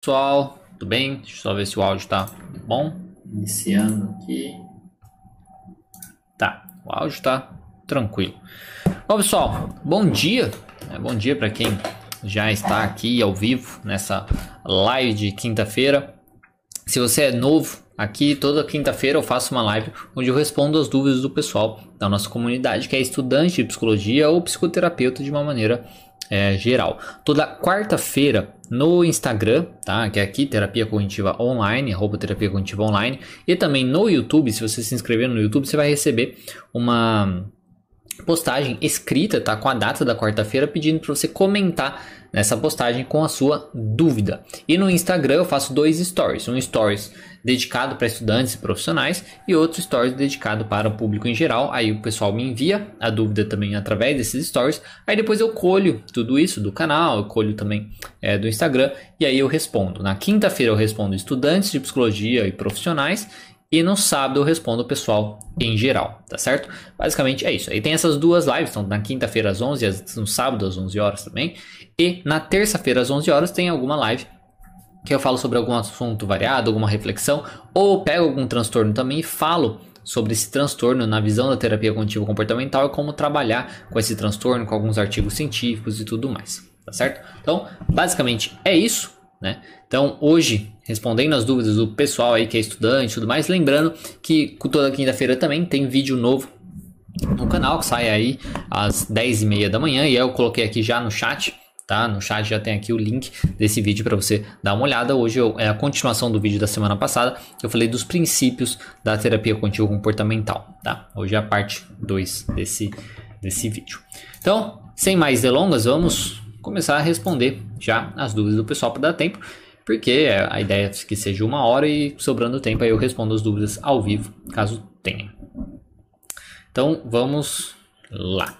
pessoal, tudo bem? Deixa eu só ver se o áudio tá bom. Iniciando aqui. Tá, o áudio tá tranquilo. Bom, pessoal, bom dia. É, bom dia para quem já está aqui ao vivo nessa live de quinta-feira. Se você é novo aqui, toda quinta-feira eu faço uma live onde eu respondo as dúvidas do pessoal da nossa comunidade que é estudante de psicologia ou psicoterapeuta de uma maneira é, geral. Toda quarta-feira no Instagram, tá? Que é aqui, Terapia Cognitiva Online, arroba Terapia Cognitiva Online. E também no YouTube, se você se inscrever no YouTube, você vai receber uma postagem escrita, tá? Com a data da quarta-feira, pedindo para você comentar nessa postagem com a sua dúvida. E no Instagram eu faço dois stories. Um stories dedicado para estudantes e profissionais e outro stories dedicado para o público em geral. Aí o pessoal me envia a dúvida também através desses stories. Aí depois eu colho tudo isso do canal, eu colho também é, do Instagram e aí eu respondo. Na quinta-feira eu respondo estudantes de psicologia e profissionais e no sábado eu respondo o pessoal em geral, tá certo? Basicamente é isso. Aí tem essas duas lives, então na quinta-feira às 11 e no sábado às 11 horas também. E na terça-feira às 11 horas tem alguma live que eu falo sobre algum assunto variado, alguma reflexão, ou pego algum transtorno também e falo sobre esse transtorno na visão da terapia cognitivo comportamental e como trabalhar com esse transtorno, com alguns artigos científicos e tudo mais, tá certo? Então, basicamente é isso, né? Então, hoje, respondendo as dúvidas do pessoal aí que é estudante e tudo mais, lembrando que toda quinta-feira também tem vídeo novo no canal que sai aí às 10h30 da manhã e eu coloquei aqui já no chat tá? No chat já tem aqui o link desse vídeo para você dar uma olhada. Hoje é a continuação do vídeo da semana passada. Eu falei dos princípios da terapia contínua comportamental, tá? Hoje é a parte 2 desse, desse vídeo. Então, sem mais delongas, vamos começar a responder já as dúvidas do pessoal para dar tempo. Porque a ideia é que seja uma hora e sobrando tempo aí eu respondo as dúvidas ao vivo, caso tenha. Então vamos lá.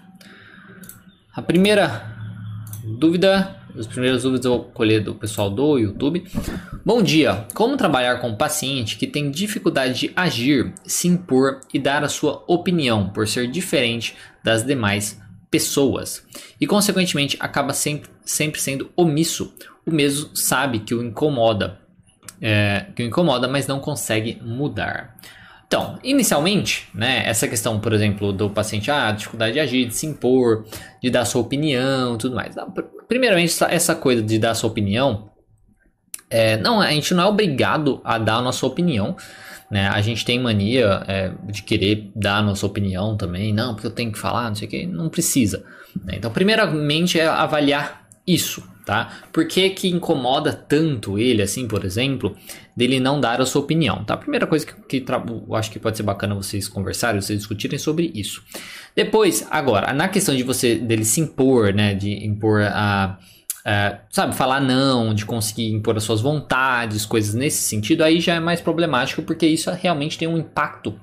A primeira Dúvida, as primeiras dúvidas eu vou colher do pessoal do YouTube. Bom dia, como trabalhar com um paciente que tem dificuldade de agir, se impor e dar a sua opinião por ser diferente das demais pessoas e consequentemente acaba sempre, sempre sendo omisso. O mesmo sabe que o incomoda, é, que o incomoda, mas não consegue mudar. Então, inicialmente, né, essa questão, por exemplo, do paciente, ah, dificuldade de agir, de se impor, de dar sua opinião, tudo mais. Primeiramente, essa coisa de dar sua opinião, é, não, a gente não é obrigado a dar a nossa opinião, né? A gente tem mania é, de querer dar a nossa opinião também, não, porque eu tenho que falar, não sei o que, não precisa. Né? Então, primeiramente é avaliar isso, tá? Por que, que incomoda tanto ele, assim, por exemplo, dele não dar a sua opinião, tá? Primeira coisa que, que eu acho que pode ser bacana vocês conversarem, vocês discutirem sobre isso. Depois, agora, na questão de você, dele se impor, né, de impor a... sabe, falar não, de conseguir impor as suas vontades, coisas nesse sentido, aí já é mais problemático porque isso realmente tem um impacto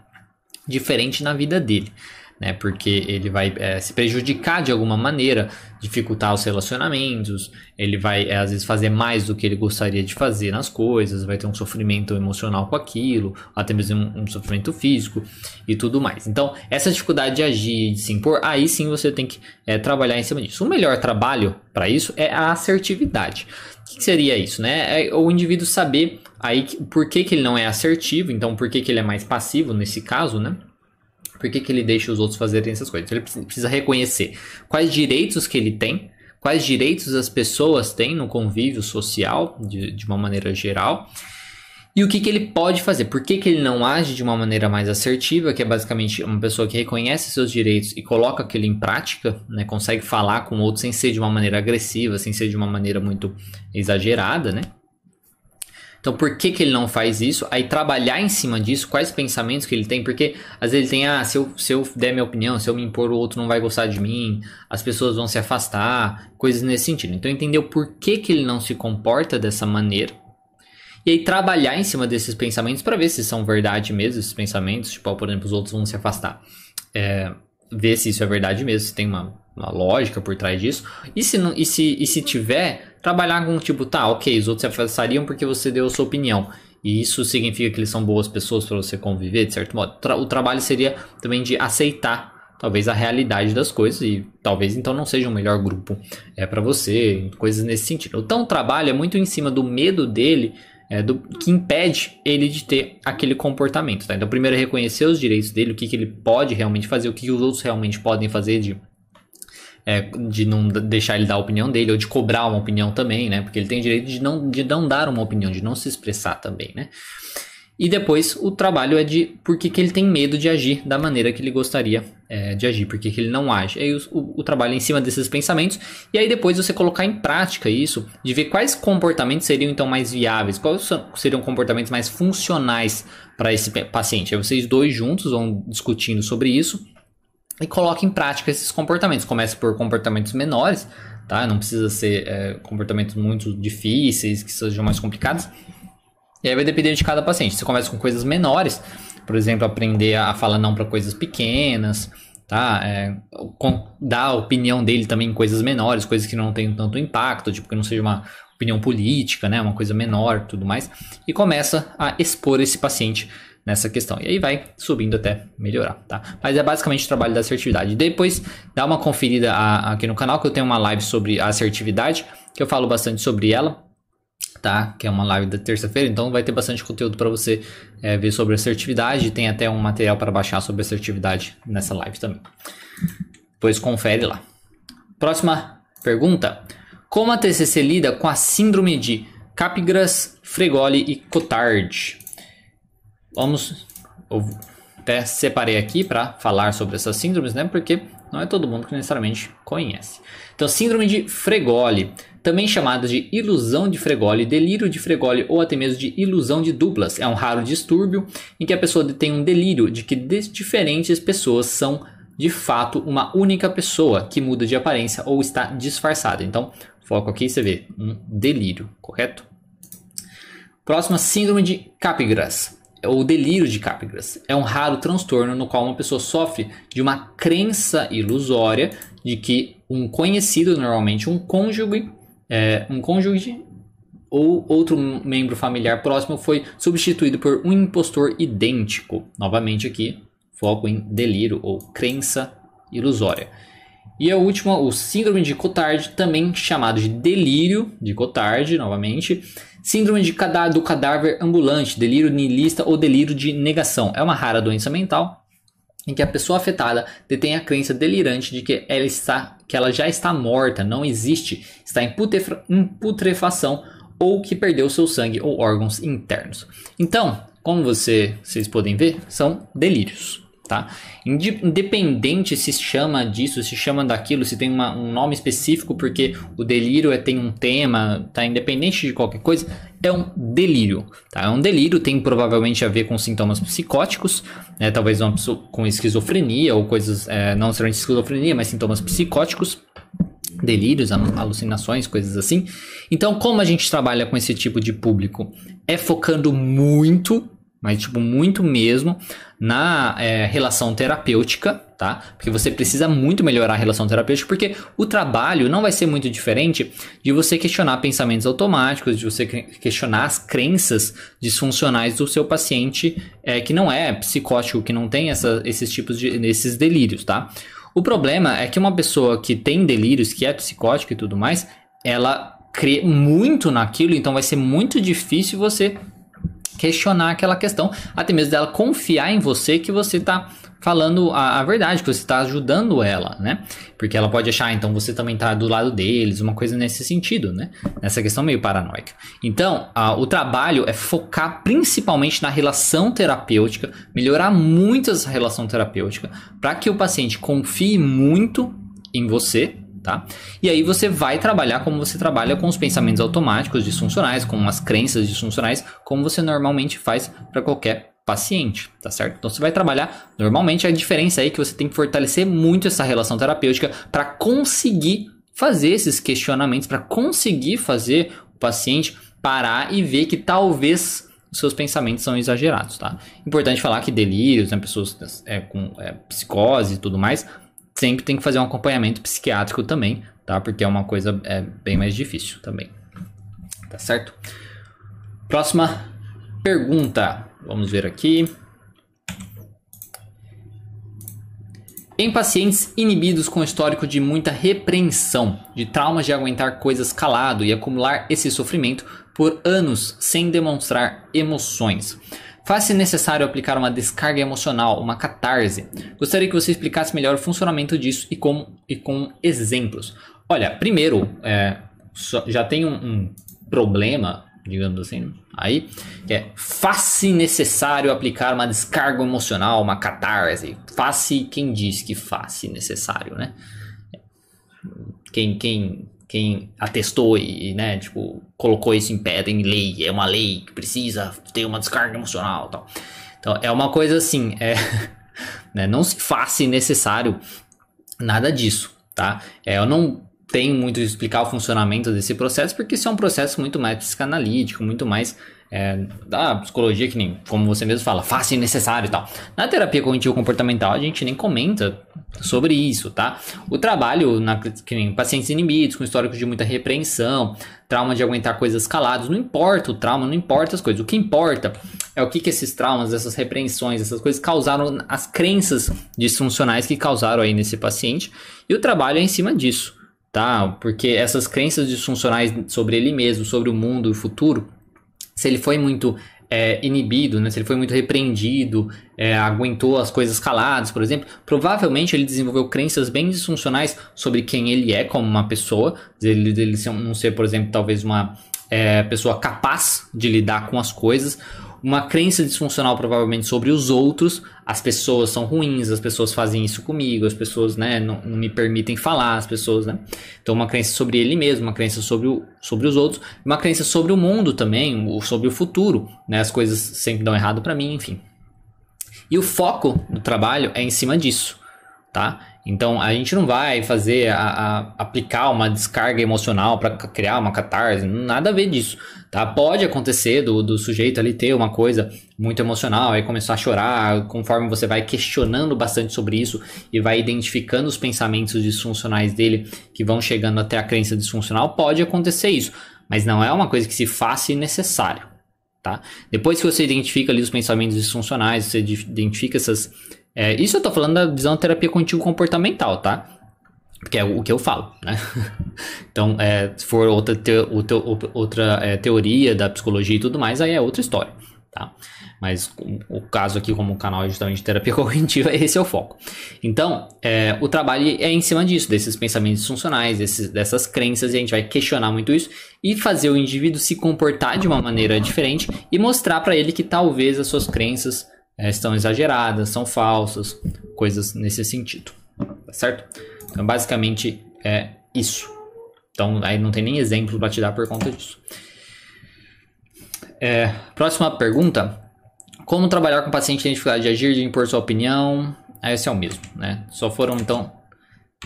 diferente na vida dele né? Porque ele vai é, se prejudicar de alguma maneira, dificultar os relacionamentos, ele vai é, às vezes fazer mais do que ele gostaria de fazer nas coisas, vai ter um sofrimento emocional com aquilo, até mesmo um, um sofrimento físico e tudo mais. Então, essa dificuldade de agir, de se impor, aí sim você tem que é, trabalhar em cima disso. O melhor trabalho para isso é a assertividade. O que seria isso, né? É o indivíduo saber aí por que, que ele não é assertivo, então por que, que ele é mais passivo nesse caso, né? Por que, que ele deixa os outros fazerem essas coisas? Ele precisa reconhecer quais direitos que ele tem, quais direitos as pessoas têm no convívio social, de, de uma maneira geral, e o que, que ele pode fazer. Por que, que ele não age de uma maneira mais assertiva, que é basicamente uma pessoa que reconhece seus direitos e coloca aquilo em prática, né, consegue falar com o outro sem ser de uma maneira agressiva, sem ser de uma maneira muito exagerada, né? Então, por que, que ele não faz isso? Aí, trabalhar em cima disso, quais pensamentos que ele tem, porque às vezes ele tem, ah, se eu, se eu der minha opinião, se eu me impor, o outro não vai gostar de mim, as pessoas vão se afastar, coisas nesse sentido. Então, entender o porquê que ele não se comporta dessa maneira. E aí, trabalhar em cima desses pensamentos para ver se são verdade mesmo, esses pensamentos, tipo, por exemplo, os outros vão se afastar. É, ver se isso é verdade mesmo, se tem uma, uma lógica por trás disso. E se, não, e, se, e se tiver, trabalhar com tipo, tá, ok, os outros se afastariam porque você deu a sua opinião. E isso significa que eles são boas pessoas para você conviver, de certo modo. o trabalho seria também de aceitar talvez a realidade das coisas e talvez então não seja o melhor grupo é para você, coisas nesse sentido. Então o trabalho é muito em cima do medo dele, é, do, que impede ele de ter aquele comportamento. Tá? Então primeiro é reconhecer os direitos dele, o que, que ele pode realmente fazer, o que, que os outros realmente podem fazer de é, de não deixar ele dar a opinião dele, ou de cobrar uma opinião também, né? Porque ele tem direito de não, de não dar uma opinião, de não se expressar também, né? E depois o trabalho é de por que, que ele tem medo de agir da maneira que ele gostaria é, de agir, por que, que ele não age. Aí o, o, o, trabalho é em cima desses pensamentos, e aí depois você colocar em prática isso, de ver quais comportamentos seriam então mais viáveis, quais seriam comportamentos mais funcionais para esse paciente. Aí vocês dois juntos vão discutindo sobre isso e coloque em prática esses comportamentos. Comece por comportamentos menores, tá? Não precisa ser é, comportamentos muito difíceis, que sejam mais complicados. E aí vai depender de cada paciente. Você começa com coisas menores, por exemplo, aprender a falar não para coisas pequenas, tá? É, com, dar a opinião dele também em coisas menores, coisas que não tenham tanto impacto, tipo que não seja uma opinião política, né? Uma coisa menor, tudo mais. E começa a expor esse paciente nessa questão. E aí vai subindo até melhorar, tá? Mas é basicamente o trabalho da assertividade. Depois dá uma conferida aqui no canal que eu tenho uma live sobre assertividade, que eu falo bastante sobre ela, tá? Que é uma live da terça-feira, então vai ter bastante conteúdo para você é, ver sobre assertividade. Tem até um material para baixar sobre assertividade nessa live também. Depois confere lá. Próxima pergunta: Como a TCC lida com a síndrome de Capgras, Fregoli e Cotard? Vamos. Eu até separei aqui para falar sobre essas síndromes, né? Porque não é todo mundo que necessariamente conhece. Então, síndrome de Fregoli, também chamada de ilusão de Fregoli, delírio de Fregoli ou até mesmo de ilusão de duplas, é um raro distúrbio em que a pessoa tem um delírio de que diferentes pessoas são de fato uma única pessoa que muda de aparência ou está disfarçada. Então, foco aqui você vê um delírio, correto? Próxima, síndrome de Capgras ou delírio de Capgras. É um raro transtorno no qual uma pessoa sofre de uma crença ilusória de que um conhecido, normalmente um cônjuge, é, um cônjuge ou outro membro familiar próximo foi substituído por um impostor idêntico. Novamente aqui, foco em delírio ou crença ilusória. E a última, o síndrome de Cotard, também chamado de delírio de Cotard, novamente, Síndrome de do cadáver ambulante, delírio nihilista ou delírio de negação. É uma rara doença mental em que a pessoa afetada detém a crença delirante de que ela, está, que ela já está morta, não existe, está em, em putrefação ou que perdeu seu sangue ou órgãos internos. Então, como você, vocês podem ver, são delírios tá? Independente se chama disso, se chama daquilo, se tem uma, um nome específico porque o delírio é, tem um tema, tá? Independente de qualquer coisa, é um delírio, tá? É um delírio, tem provavelmente a ver com sintomas psicóticos, né? Talvez uma pessoa com esquizofrenia ou coisas, é, não necessariamente esquizofrenia, mas sintomas psicóticos, delírios, alucinações, coisas assim. Então, como a gente trabalha com esse tipo de público? É focando muito mas tipo muito mesmo na é, relação terapêutica, tá? Porque você precisa muito melhorar a relação terapêutica, porque o trabalho não vai ser muito diferente de você questionar pensamentos automáticos, de você questionar as crenças disfuncionais do seu paciente é, que não é psicótico, que não tem essa, esses tipos de esses delírios, tá? O problema é que uma pessoa que tem delírios, que é psicótica e tudo mais, ela crê muito naquilo, então vai ser muito difícil você questionar aquela questão, até mesmo dela confiar em você que você está falando a, a, verdade, que você está ajudando ela, né? Porque ela pode achar, então você também está do lado deles, uma coisa nesse sentido, né? Nessa questão meio paranoica. Então, a, o trabalho é focar principalmente na relação terapêutica, melhorar muito essa relação terapêutica, para que o paciente confie muito em você, tá? E aí você vai trabalhar como você trabalha com os pensamentos automáticos disfuncionais, com as crenças disfuncionais, como você normalmente faz para qualquer paciente, tá certo? Então você vai trabalhar normalmente a diferença aí é que você tem que fortalecer muito essa relação terapêutica para conseguir fazer esses questionamentos, para conseguir fazer o paciente parar e ver que talvez seus pensamentos são exagerados, tá? Importante falar que delírios, né, pessoas é, com é, psicose e tudo mais, sempre tem que fazer um acompanhamento psiquiátrico também, tá? Porque é uma coisa é, bem mais difícil também. Tá certo? Próxima pergunta. Vamos ver aqui. Em pacientes inibidos com histórico de muita repreensão, de traumas de aguentar coisas calado e acumular esse sofrimento por anos sem demonstrar emoções. Faz-se necessário aplicar uma descarga emocional, uma catarse. Gostaria que você explicasse melhor o funcionamento disso e, com, e com exemplos. Olha, primeiro, é, já tem um, um problema digamos assim, aí, é faz-se necessário aplicar uma descarga emocional, uma catarse. Faz-se quem diz que faz-se necessário, né? Quem, quem, quem atestou e, né, tipo, colocou isso em pedra, em lei, é uma lei que precisa ter uma descarga emocional tal. Então, é uma coisa assim, é, né, não se faz necessário nada disso, tá? É, eu não tem muito de explicar o funcionamento desse processo, porque isso é um processo muito mais psicanalítico, muito mais é, da psicologia, que nem, como você mesmo fala, fácil e necessário e tal. Na terapia cognitivo-comportamental, a gente nem comenta sobre isso, tá? O trabalho, na, que nem pacientes inibidos, com históricos de muita repreensão, trauma de aguentar coisas caladas, não importa o trauma, não importa as coisas. O que importa é o que, que esses traumas, essas repreensões, essas coisas causaram, as crenças disfuncionais que causaram aí nesse paciente, e o trabalho é em cima disso tá? Porque essas crenças disfuncionais sobre ele mesmo, sobre o mundo e o futuro, se ele foi muito é, inibido, né? se ele foi muito repreendido, é, aguentou as coisas caladas, por exemplo, provavelmente ele desenvolveu crenças bem disfuncionais sobre quem ele é como uma pessoa, ele, ele não ser, por exemplo, talvez uma é, pessoa capaz de lidar com as coisas, uma crença disfuncional provavelmente sobre os outros, as pessoas são ruins, as pessoas fazem isso comigo, as pessoas né, não, não, me permitem falar, as pessoas, né? Então uma crença sobre ele mesmo, uma crença sobre, o, sobre os outros, uma crença sobre o mundo também, sobre o futuro, né? As coisas sempre dão errado para mim, enfim. E o foco do trabalho é em cima disso, tá? Então a gente não vai fazer a, a aplicar uma descarga emocional para criar uma catarse, nada a ver disso, tá? Pode acontecer do, do sujeito ali ter uma coisa muito emocional e começar a chorar, conforme você vai questionando bastante sobre isso e vai identificando os pensamentos disfuncionais dele que vão chegando até a crença disfuncional, pode acontecer isso, mas não é uma coisa que se faça necessário, tá? Depois que você identifica ali os pensamentos disfuncionais, você identifica essas é, isso eu tô falando da visão da terapia cognitivo comportamental, tá? Porque é o que eu falo, né? então, é, se for outra, te, outra, outra é, teoria da psicologia e tudo mais, aí é outra história, tá? Mas o, o caso aqui, como o canal é justamente de terapia cognitiva, esse é o foco. Então, é, o trabalho é em cima disso, desses pensamentos funcionais, desses, dessas crenças, e a gente vai questionar muito isso e fazer o indivíduo se comportar de uma maneira diferente e mostrar para ele que talvez as suas crenças é, estão exageradas, são falsas, coisas nesse sentido, tá certo? Então, basicamente é isso. Então, aí não tem nem exemplo para te dar por conta disso. É, próxima pergunta. Como trabalhar com paciente que tem dificuldade de agir, de impor sua opinião? Ah, esse é o mesmo, né? Só foram, então,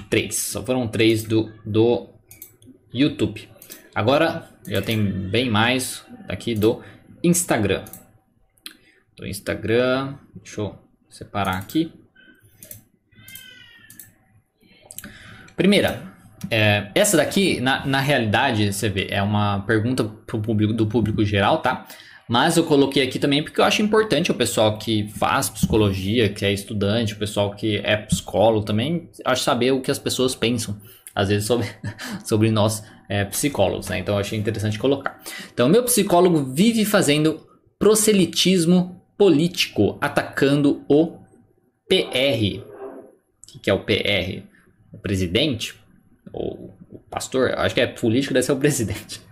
três. Só foram três do, do YouTube. Agora, já tem bem mais aqui do Instagram do Instagram. Deixa eu separar aqui. Primeira, é, essa daqui, na, na realidade, você vê, é uma pergunta pro público, do público geral, tá? Mas eu coloquei aqui também porque eu acho importante o pessoal que faz psicologia, que é estudante, o pessoal que é psicólogo também, acho saber o que as pessoas pensam, às vezes, sobre, sobre nós é, psicólogos, né? Então eu achei interessante colocar. Então, meu psicólogo vive fazendo proselitismo político atacando o PR. O que é o PR? O presidente? Ou o pastor? Acho que é político, deve ser o presidente.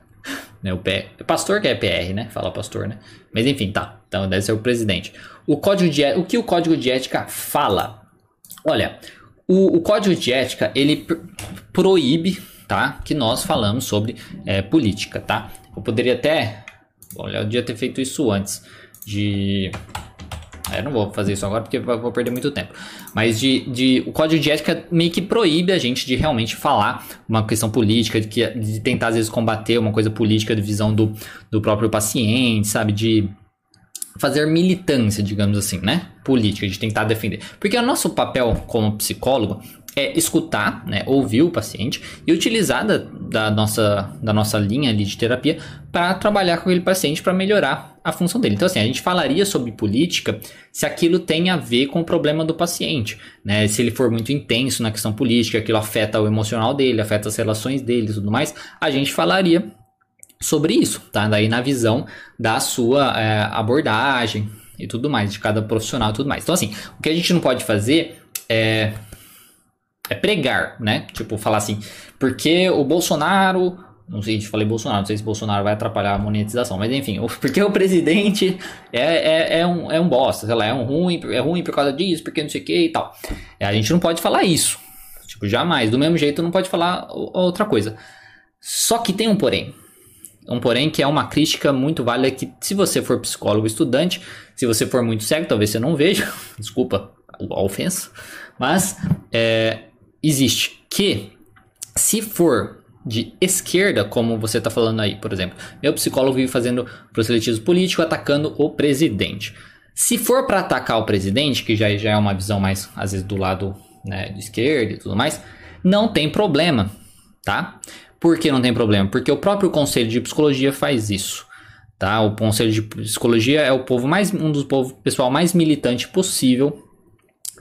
Né, o pastor que é PR, né? Fala pastor, né? Mas enfim, tá. Então deve ser o presidente. O código de o que o código de ética fala? Olha, o, o código de ética ele proíbe, tá? Que nós falamos sobre é, política, tá? Eu poderia até, olha, eu devia ter feito isso antes de. É, eu não vou fazer isso agora porque vou perder muito tempo. Mas de, de o código de ética meio que proíbe a gente de realmente falar uma questão política, de, que, de tentar às vezes combater uma coisa política de visão do, do próprio paciente, sabe? De fazer militância, digamos assim, né? Política, de tentar defender. Porque o nosso papel como psicólogo é escutar, né, ouvir o paciente e utilizar da, da nossa, da nossa linha de terapia para trabalhar com aquele paciente para melhorar a função dele. Então, assim, a gente falaria sobre política se aquilo tem a ver com o problema do paciente, né? Se ele for muito intenso na questão política, aquilo afeta o emocional dele, afeta as relações dele e tudo mais, a gente falaria sobre isso, tá? Daí na visão da sua é, abordagem e tudo mais, de cada profissional e tudo mais. Então, assim, o que a gente não pode fazer é é pregar, né? Tipo, falar assim, porque o Bolsonaro. Não sei se falei Bolsonaro, não sei se Bolsonaro vai atrapalhar a monetização, mas enfim, porque o presidente é, é, é, um, é um bosta, sei lá, é um ruim, é ruim por causa disso, porque não sei o que e tal. É, a gente não pode falar isso. Tipo, jamais. Do mesmo jeito, não pode falar outra coisa. Só que tem um porém. Um porém que é uma crítica muito válida que se você for psicólogo estudante, se você for muito cego, talvez você não veja, desculpa a ofensa, mas é, existe que, se for de esquerda, como você está falando aí, por exemplo, meu psicólogo vive fazendo proselitismo político atacando o presidente. Se for para atacar o presidente, que já, já é uma visão mais, às vezes, do lado né, de esquerda e tudo mais, não tem problema, tá? Por que não tem problema? Porque o próprio Conselho de Psicologia faz isso. Tá? O Conselho de Psicologia é o povo mais um dos povos pessoal mais militante possível,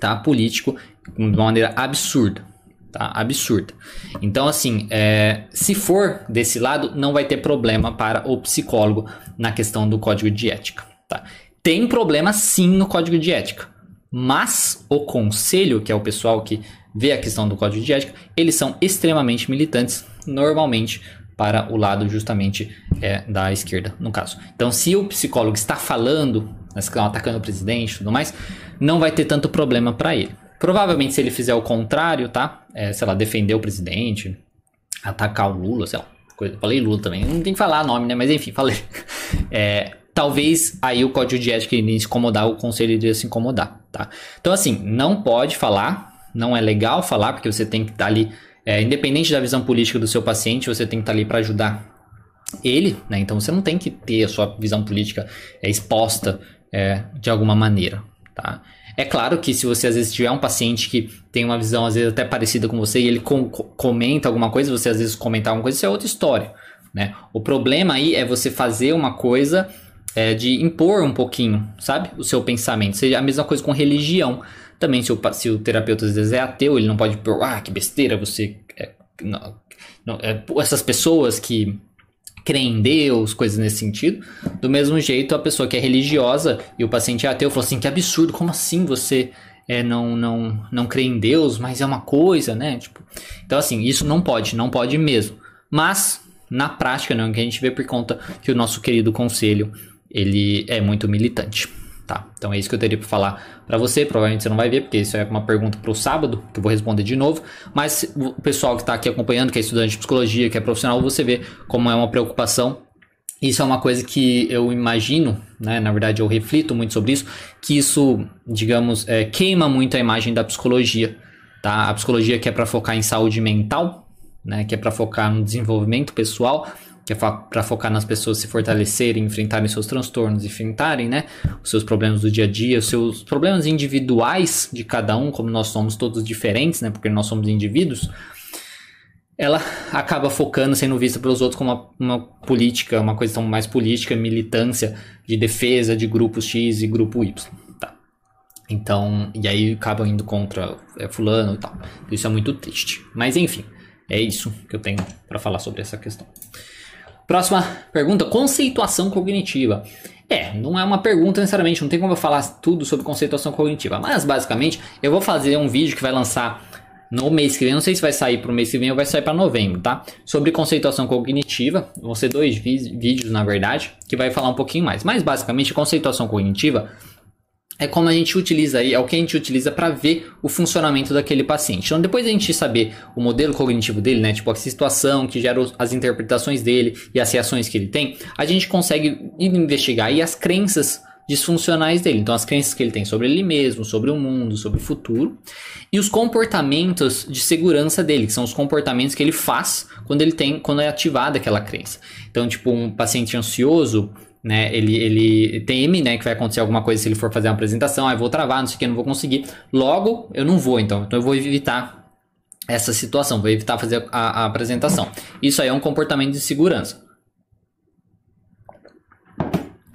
tá? Político, de uma maneira absurda tá? Absurda. Então, assim, é, se for desse lado, não vai ter problema para o psicólogo na questão do código de ética, tá? Tem problema sim no código de ética, mas o conselho, que é o pessoal que vê a questão do código de ética, eles são extremamente militantes, normalmente para o lado justamente é, da esquerda, no caso. Então, se o psicólogo está falando, atacando o presidente e tudo mais, não vai ter tanto problema para ele. Provavelmente, se ele fizer o contrário, tá? É, sei lá, defender o presidente, atacar o Lula, sei lá. Coisa, falei Lula também, não tem que falar nome, né? Mas enfim, falei. É, talvez aí o código de ética iria se incomodar, o conselho iria se incomodar, tá? Então, assim, não pode falar, não é legal falar, porque você tem que estar tá ali, é, independente da visão política do seu paciente, você tem que estar tá ali para ajudar ele, né? Então você não tem que ter a sua visão política é, exposta é, de alguma maneira, tá? É claro que se você às vezes tiver um paciente que tem uma visão às vezes até parecida com você e ele com, comenta alguma coisa, você às vezes comentar alguma coisa, isso é outra história, né? O problema aí é você fazer uma coisa é, de impor um pouquinho, sabe? O seu pensamento. Seja a mesma coisa com religião. Também se o, se o terapeuta às vezes é ateu, ele não pode pôr, ah, que besteira, você... É, não, não, é, essas pessoas que crê em Deus, coisas nesse sentido. Do mesmo jeito, a pessoa que é religiosa e o paciente é ateu falou assim: que absurdo, como assim você é, não, não, não crê em Deus, mas é uma coisa, né? Tipo, então, assim, isso não pode, não pode mesmo. Mas, na prática, não, que a gente vê por conta que o nosso querido conselho ele é muito militante. Tá, então é isso que eu teria para falar para você. Provavelmente você não vai ver, porque isso é uma pergunta para o sábado, que eu vou responder de novo. Mas o pessoal que está aqui acompanhando, que é estudante de psicologia, que é profissional, você vê como é uma preocupação. Isso é uma coisa que eu imagino, né? Na verdade, eu reflito muito sobre isso, que isso, digamos, é, queima muito a imagem da psicologia. Tá? A psicologia que é para focar em saúde mental, né? Que é para focar no desenvolvimento pessoal que é para focar nas pessoas se fortalecerem, enfrentarem seus transtornos, enfrentarem né, os seus problemas do dia a dia, os seus problemas individuais de cada um, como nós somos todos diferentes, né, porque nós somos indivíduos, ela acaba focando, sendo vista pelos outros como uma, uma política, uma questão mais política, militância de defesa de grupos X e grupo Y. Tá. Então, e aí acabam indo contra é, fulano e tal. Isso é muito triste. Mas enfim, é isso que eu tenho para falar sobre essa questão. Próxima pergunta: conceituação cognitiva. É, não é uma pergunta necessariamente, não tem como eu falar tudo sobre conceituação cognitiva, mas basicamente eu vou fazer um vídeo que vai lançar no mês que vem, não sei se vai sair para o mês que vem ou vai sair para novembro, tá? Sobre conceituação cognitiva, vão ser dois vídeos na verdade, que vai falar um pouquinho mais. Mas basicamente, conceituação cognitiva é como a gente utiliza aí, é o que a gente utiliza para ver o funcionamento daquele paciente. Então, depois a gente saber o modelo cognitivo dele, né, tipo a situação que gera as interpretações dele e as reações que ele tem, a gente consegue investigar aí as crenças disfuncionais dele. Então, as crenças que ele tem sobre ele mesmo, sobre o mundo, sobre o futuro, e os comportamentos de segurança dele, que são os comportamentos que ele faz quando ele tem, quando é ativada aquela crença. Então, tipo, um paciente ansioso, né? Ele, ele teme, né, que vai acontecer alguma coisa se ele for fazer uma apresentação, aí ah, vou travar, não sei o que, não vou conseguir. Logo, eu não vou, então. Então eu vou evitar essa situação, vou evitar fazer a, a apresentação. Isso aí é um comportamento de segurança.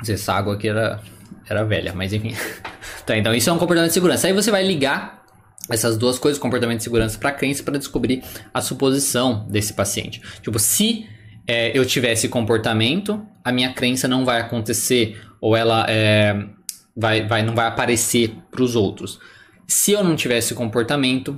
Essa água aqui era, era velha, mas enfim. tá, então isso é um comportamento de segurança. Aí você vai ligar essas duas coisas, comportamento de segurança para crença, para descobrir a suposição desse paciente. Tipo, se é, eu tiver esse comportamento, a minha crença não vai acontecer ou ela é, vai, vai, não vai aparecer para os outros. Se eu não tiver esse comportamento,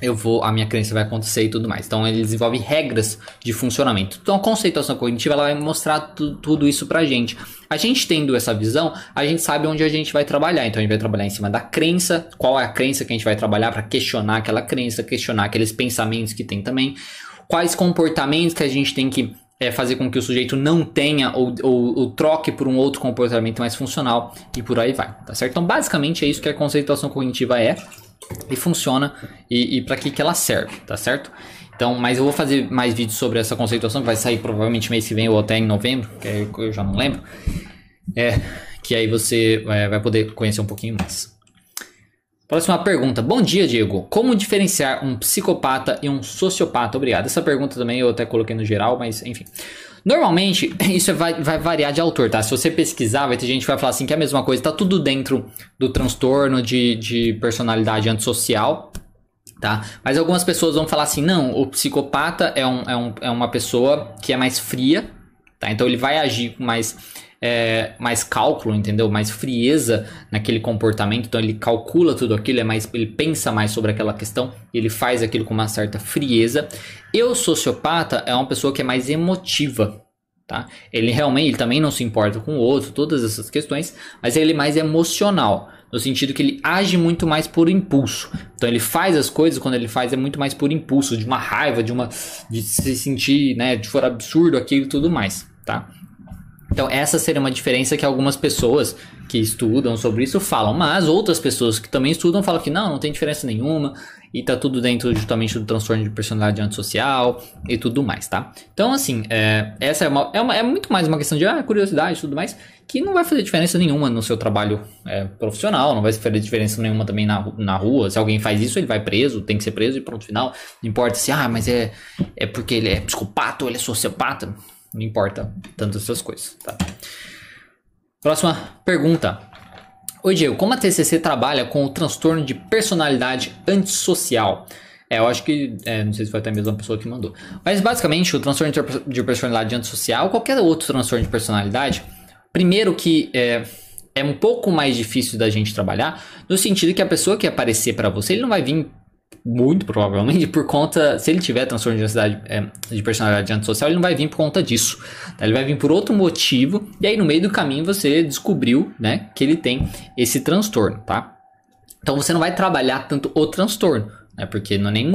eu vou, a minha crença vai acontecer e tudo mais. Então ele desenvolve regras de funcionamento. Então a conceituação cognitiva ela vai mostrar tu, tudo isso pra gente. A gente tendo essa visão, a gente sabe onde a gente vai trabalhar. Então a gente vai trabalhar em cima da crença, qual é a crença que a gente vai trabalhar para questionar aquela crença, questionar aqueles pensamentos que tem também, quais comportamentos que a gente tem que é, fazer com que o sujeito não tenha ou, ou, ou, troque por um outro comportamento mais funcional e por aí vai, tá certo? Então basicamente é isso que a conceituação cognitiva é e funciona e, e para que, que ela serve, tá certo? Então, mas eu vou fazer mais vídeos sobre essa conceituação que vai sair provavelmente mês que vem ou até em novembro, que eu já não lembro. É, que aí você é, vai poder conhecer um pouquinho mais. Próxima pergunta. Bom dia, Diego. Como diferenciar um psicopata e um sociopata? Obrigado. Essa pergunta também eu até coloquei no geral, mas enfim. Normalmente, isso vai, vai variar de autor, tá? Se você pesquisar, vai ter gente que vai falar assim que é a mesma coisa, tá tudo dentro do transtorno de, de personalidade antissocial, tá? Mas algumas pessoas vão falar assim, não, o psicopata é, um, é, um, é uma pessoa que é mais fria, tá? Então ele vai agir mais é, mais cálculo, entendeu? Mais frieza naquele comportamento. Então ele calcula tudo aquilo, é mais, ele pensa mais sobre aquela questão, ele faz aquilo com uma certa frieza. E o sociopata é uma pessoa que é mais emotiva. Tá? Ele realmente ele também não se importa com o outro, todas essas questões, mas ele é mais emocional, no sentido que ele age muito mais por impulso. Então ele faz as coisas quando ele faz é muito mais por impulso, de uma raiva, de uma de se sentir, né, de for absurdo aquilo e tudo mais, tá? Então, essa seria uma diferença que algumas pessoas que estudam sobre isso falam, mas outras pessoas que também estudam falam que não, não tem diferença nenhuma e tá tudo dentro justamente do transtorno de personalidade antissocial e tudo mais, tá? Então, assim, é, essa é, uma, é, uma, é, muito mais uma questão de ah, curiosidade e tudo mais, que não vai fazer diferença nenhuma no seu trabalho é, profissional, não vai fazer diferença nenhuma também na, na rua. Se alguém faz isso, ele vai preso, tem que ser preso e pronto, final. Não importa se, ah, mas é, é porque ele é psicopata ou ele é sociopata não importa tanto essas coisas, tá? Próxima pergunta. Oi, Diego, como a TCC trabalha com o transtorno de personalidade antissocial? É, eu acho que, é, não sei se foi até a mesma pessoa que mandou. Mas basicamente, o transtorno de personalidade antissocial, qualquer outro transtorno de personalidade, primeiro que é, é um pouco mais difícil da gente trabalhar, no sentido que a pessoa que aparecer para você, ele não vai vir muito provavelmente por conta, se ele tiver transtorno de ansiedade é, de personalidade antissocial, ele não vai vir por conta disso. Tá? Ele vai vir por outro motivo, e aí no meio do caminho você descobriu, né, que ele tem esse transtorno, tá? Então você não vai trabalhar tanto o transtorno, né? Porque não é nem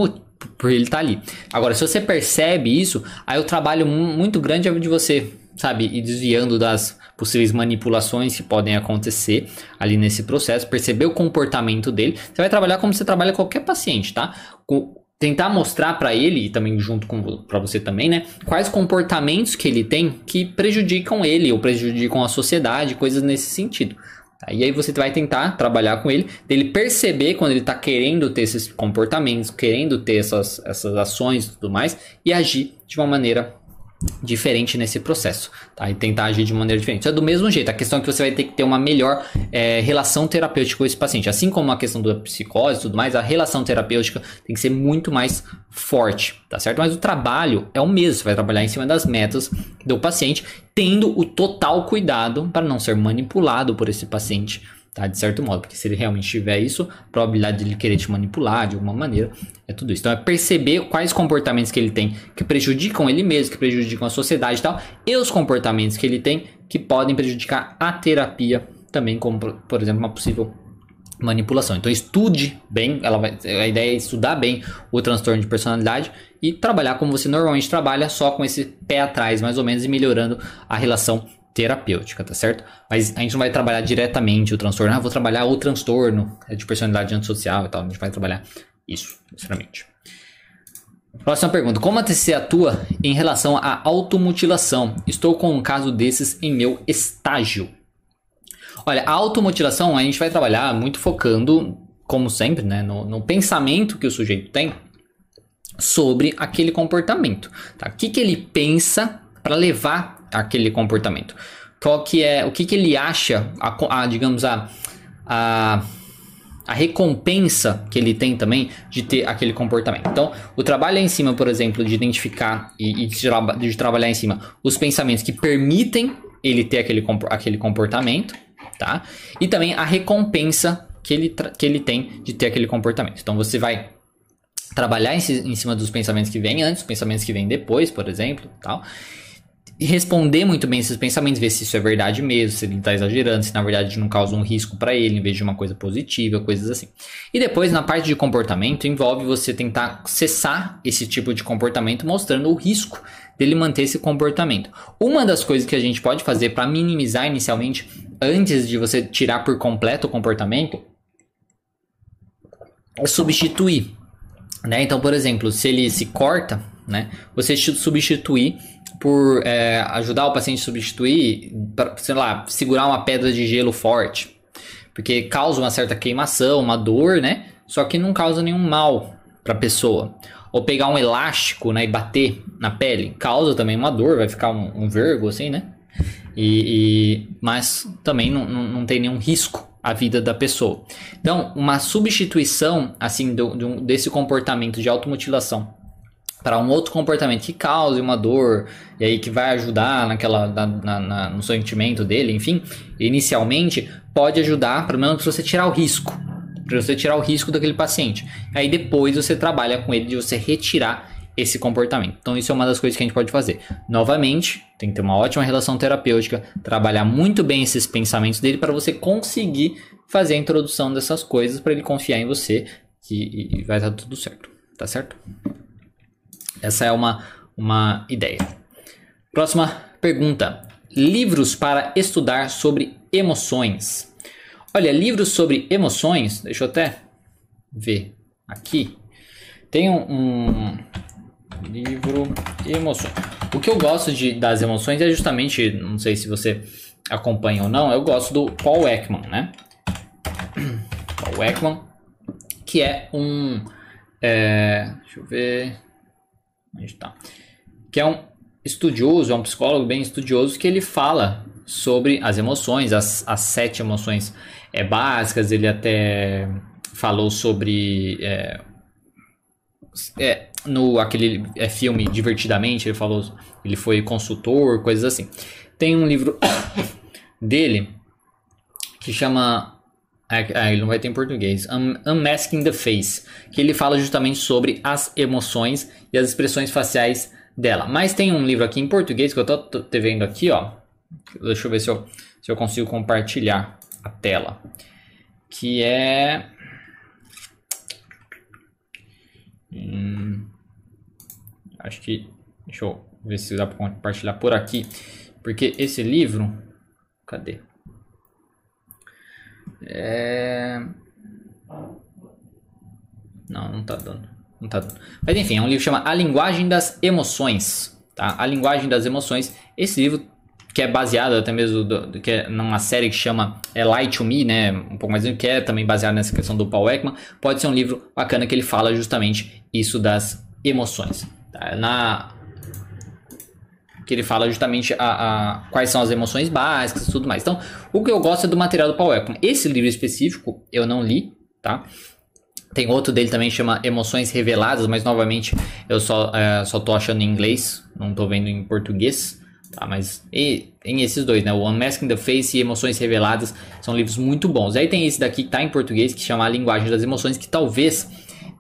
por ele estar tá ali. Agora, se você percebe isso, aí o trabalho muito grande é de você, sabe, ir desviando das possíveis manipulações que podem acontecer ali nesse processo, perceber o comportamento dele. Você vai trabalhar como você trabalha qualquer paciente, tá? Com, tentar mostrar para ele e também junto com para você também, né, quais comportamentos que ele tem que prejudicam ele ou prejudicam a sociedade, coisas nesse sentido. Tá? E aí você vai tentar trabalhar com ele, dele perceber quando ele está querendo ter esses comportamentos, querendo ter essas, essas ações e tudo mais, e agir de uma maneira diferente nesse processo, tá? E tentar agir de maneira diferente. Isso é do mesmo jeito. A questão é que você vai ter que ter uma melhor é, relação terapêutica com esse paciente. Assim como a questão da psicose e tudo mais, a relação terapêutica tem que ser muito mais forte, tá certo? Mas o trabalho é o mesmo. Você vai trabalhar em cima das metas do paciente, tendo o total cuidado para não ser manipulado por esse paciente tá? De certo modo, porque se ele realmente tiver isso, a probabilidade de ele querer te manipular de alguma maneira é tudo isso. Então é perceber quais comportamentos que ele tem que prejudicam ele mesmo, que prejudicam a sociedade e tal, e os comportamentos que ele tem que podem prejudicar a terapia também, como por exemplo uma possível manipulação. Então estude bem, ela vai, a ideia é estudar bem o transtorno de personalidade e trabalhar como você normalmente trabalha, só com esse pé atrás, mais ou menos, e melhorando a relação terapêutica, tá certo? Mas a gente não vai trabalhar diretamente o transtorno. Ah, vou trabalhar o transtorno de personalidade antissocial e tal. A gente vai trabalhar isso, necessariamente. Próxima pergunta. Como a TCC atua em relação à automutilação? Estou com um caso desses em meu estágio. Olha, a automutilação a gente vai trabalhar muito focando, como sempre, né, no, no pensamento que o sujeito tem sobre aquele comportamento. Tá? O que, que ele pensa para levar aquele comportamento? Qual que é, o que, que ele acha, a, a digamos a, a a recompensa que ele tem também de ter aquele comportamento. Então, o trabalho é em cima, por exemplo, de identificar e, e de, de, trabalhar em cima os pensamentos que permitem ele ter aquele, aquele comportamento, tá? E também a recompensa que ele, que ele tem de ter aquele comportamento. Então, você vai trabalhar em, em cima dos pensamentos que vêm antes, pensamentos que vêm depois, por exemplo, tal responder muito bem esses pensamentos, ver se isso é verdade mesmo, se ele está exagerando, se na verdade não causa um risco para ele, em vez de uma coisa positiva, coisas assim. E depois, na parte de comportamento, envolve você tentar cessar esse tipo de comportamento, mostrando o risco dele manter esse comportamento. Uma das coisas que a gente pode fazer para minimizar inicialmente, antes de você tirar por completo o comportamento, é substituir. Né? Então, por exemplo, se ele se corta, né? você substituir por é, ajudar o paciente a substituir, pra, sei lá, segurar uma pedra de gelo forte. Porque causa uma certa queimação, uma dor, né? Só que não causa nenhum mal para a pessoa. Ou pegar um elástico né, e bater na pele, causa também uma dor, vai ficar um, um vergo assim, né? E, e mas também não, não, não, tem nenhum risco à vida da pessoa. Então, uma substituição assim do, do, desse comportamento de automutilação para um outro comportamento que cause uma dor e aí que vai ajudar naquela na, na, na, no sentimento dele, enfim, inicialmente pode ajudar, pelo menos para você tirar o risco, para você tirar o risco daquele paciente. Aí depois você trabalha com ele de você retirar esse comportamento. Então isso é uma das coisas que a gente pode fazer. Novamente, tem que ter uma ótima relação terapêutica, trabalhar muito bem esses pensamentos dele para você conseguir fazer a introdução dessas coisas para ele confiar em você que vai dar tudo certo, tá certo? Essa é uma, uma ideia. Próxima pergunta. Livros para estudar sobre emoções. Olha, livros sobre emoções, deixa eu até ver aqui. Tem um, um livro emoções. O que eu gosto de, das emoções é justamente, não sei se você acompanha ou não, eu gosto do Paul Ekman, né? Paul Ekman, que é um, é, deixa eu ver, Onde tá? Que é um estudioso, é um psicólogo bem estudioso que ele fala sobre as emoções, as, as sete emoções é, básicas. Ele até falou sobre é, é, no aquele é, filme Divertidamente, ele falou, ele foi consultor, coisas assim. Tem um livro dele que chama ah, ele não vai ter em português. Unmasking the Face, que ele fala justamente sobre as emoções e as expressões faciais dela. Mas tem um livro aqui em português que eu tô, tô vendo aqui, ó. Deixa eu ver se eu, se eu consigo compartilhar a tela. Que é. Hum, acho que. Deixa eu ver se dá para compartilhar por aqui. Porque esse livro. Cadê? É... Não, não tá dando. Não tá dando. Mas enfim, é um livro que chama A Linguagem das Emoções. Tá? A Linguagem das Emoções. Esse livro que é baseado até mesmo do, do, que é numa série que chama é Light to Me, né? Um pouco mais que é também baseado nessa questão do Paul Ekman. Pode ser um livro bacana que ele fala justamente isso das emoções. Tá? Na que ele fala justamente a, a, quais são as emoções básicas e tudo mais. Então, o que eu gosto é do material do Paul Ekman. Esse livro específico eu não li, tá? Tem outro dele também chama Emoções Reveladas, mas novamente eu só, é, só tô achando em inglês, não tô vendo em português. Tá, mas e, em esses dois, né? O Unmasking the Face e Emoções Reveladas são livros muito bons. Aí tem esse daqui que tá em português, que chama A Linguagem das Emoções, que talvez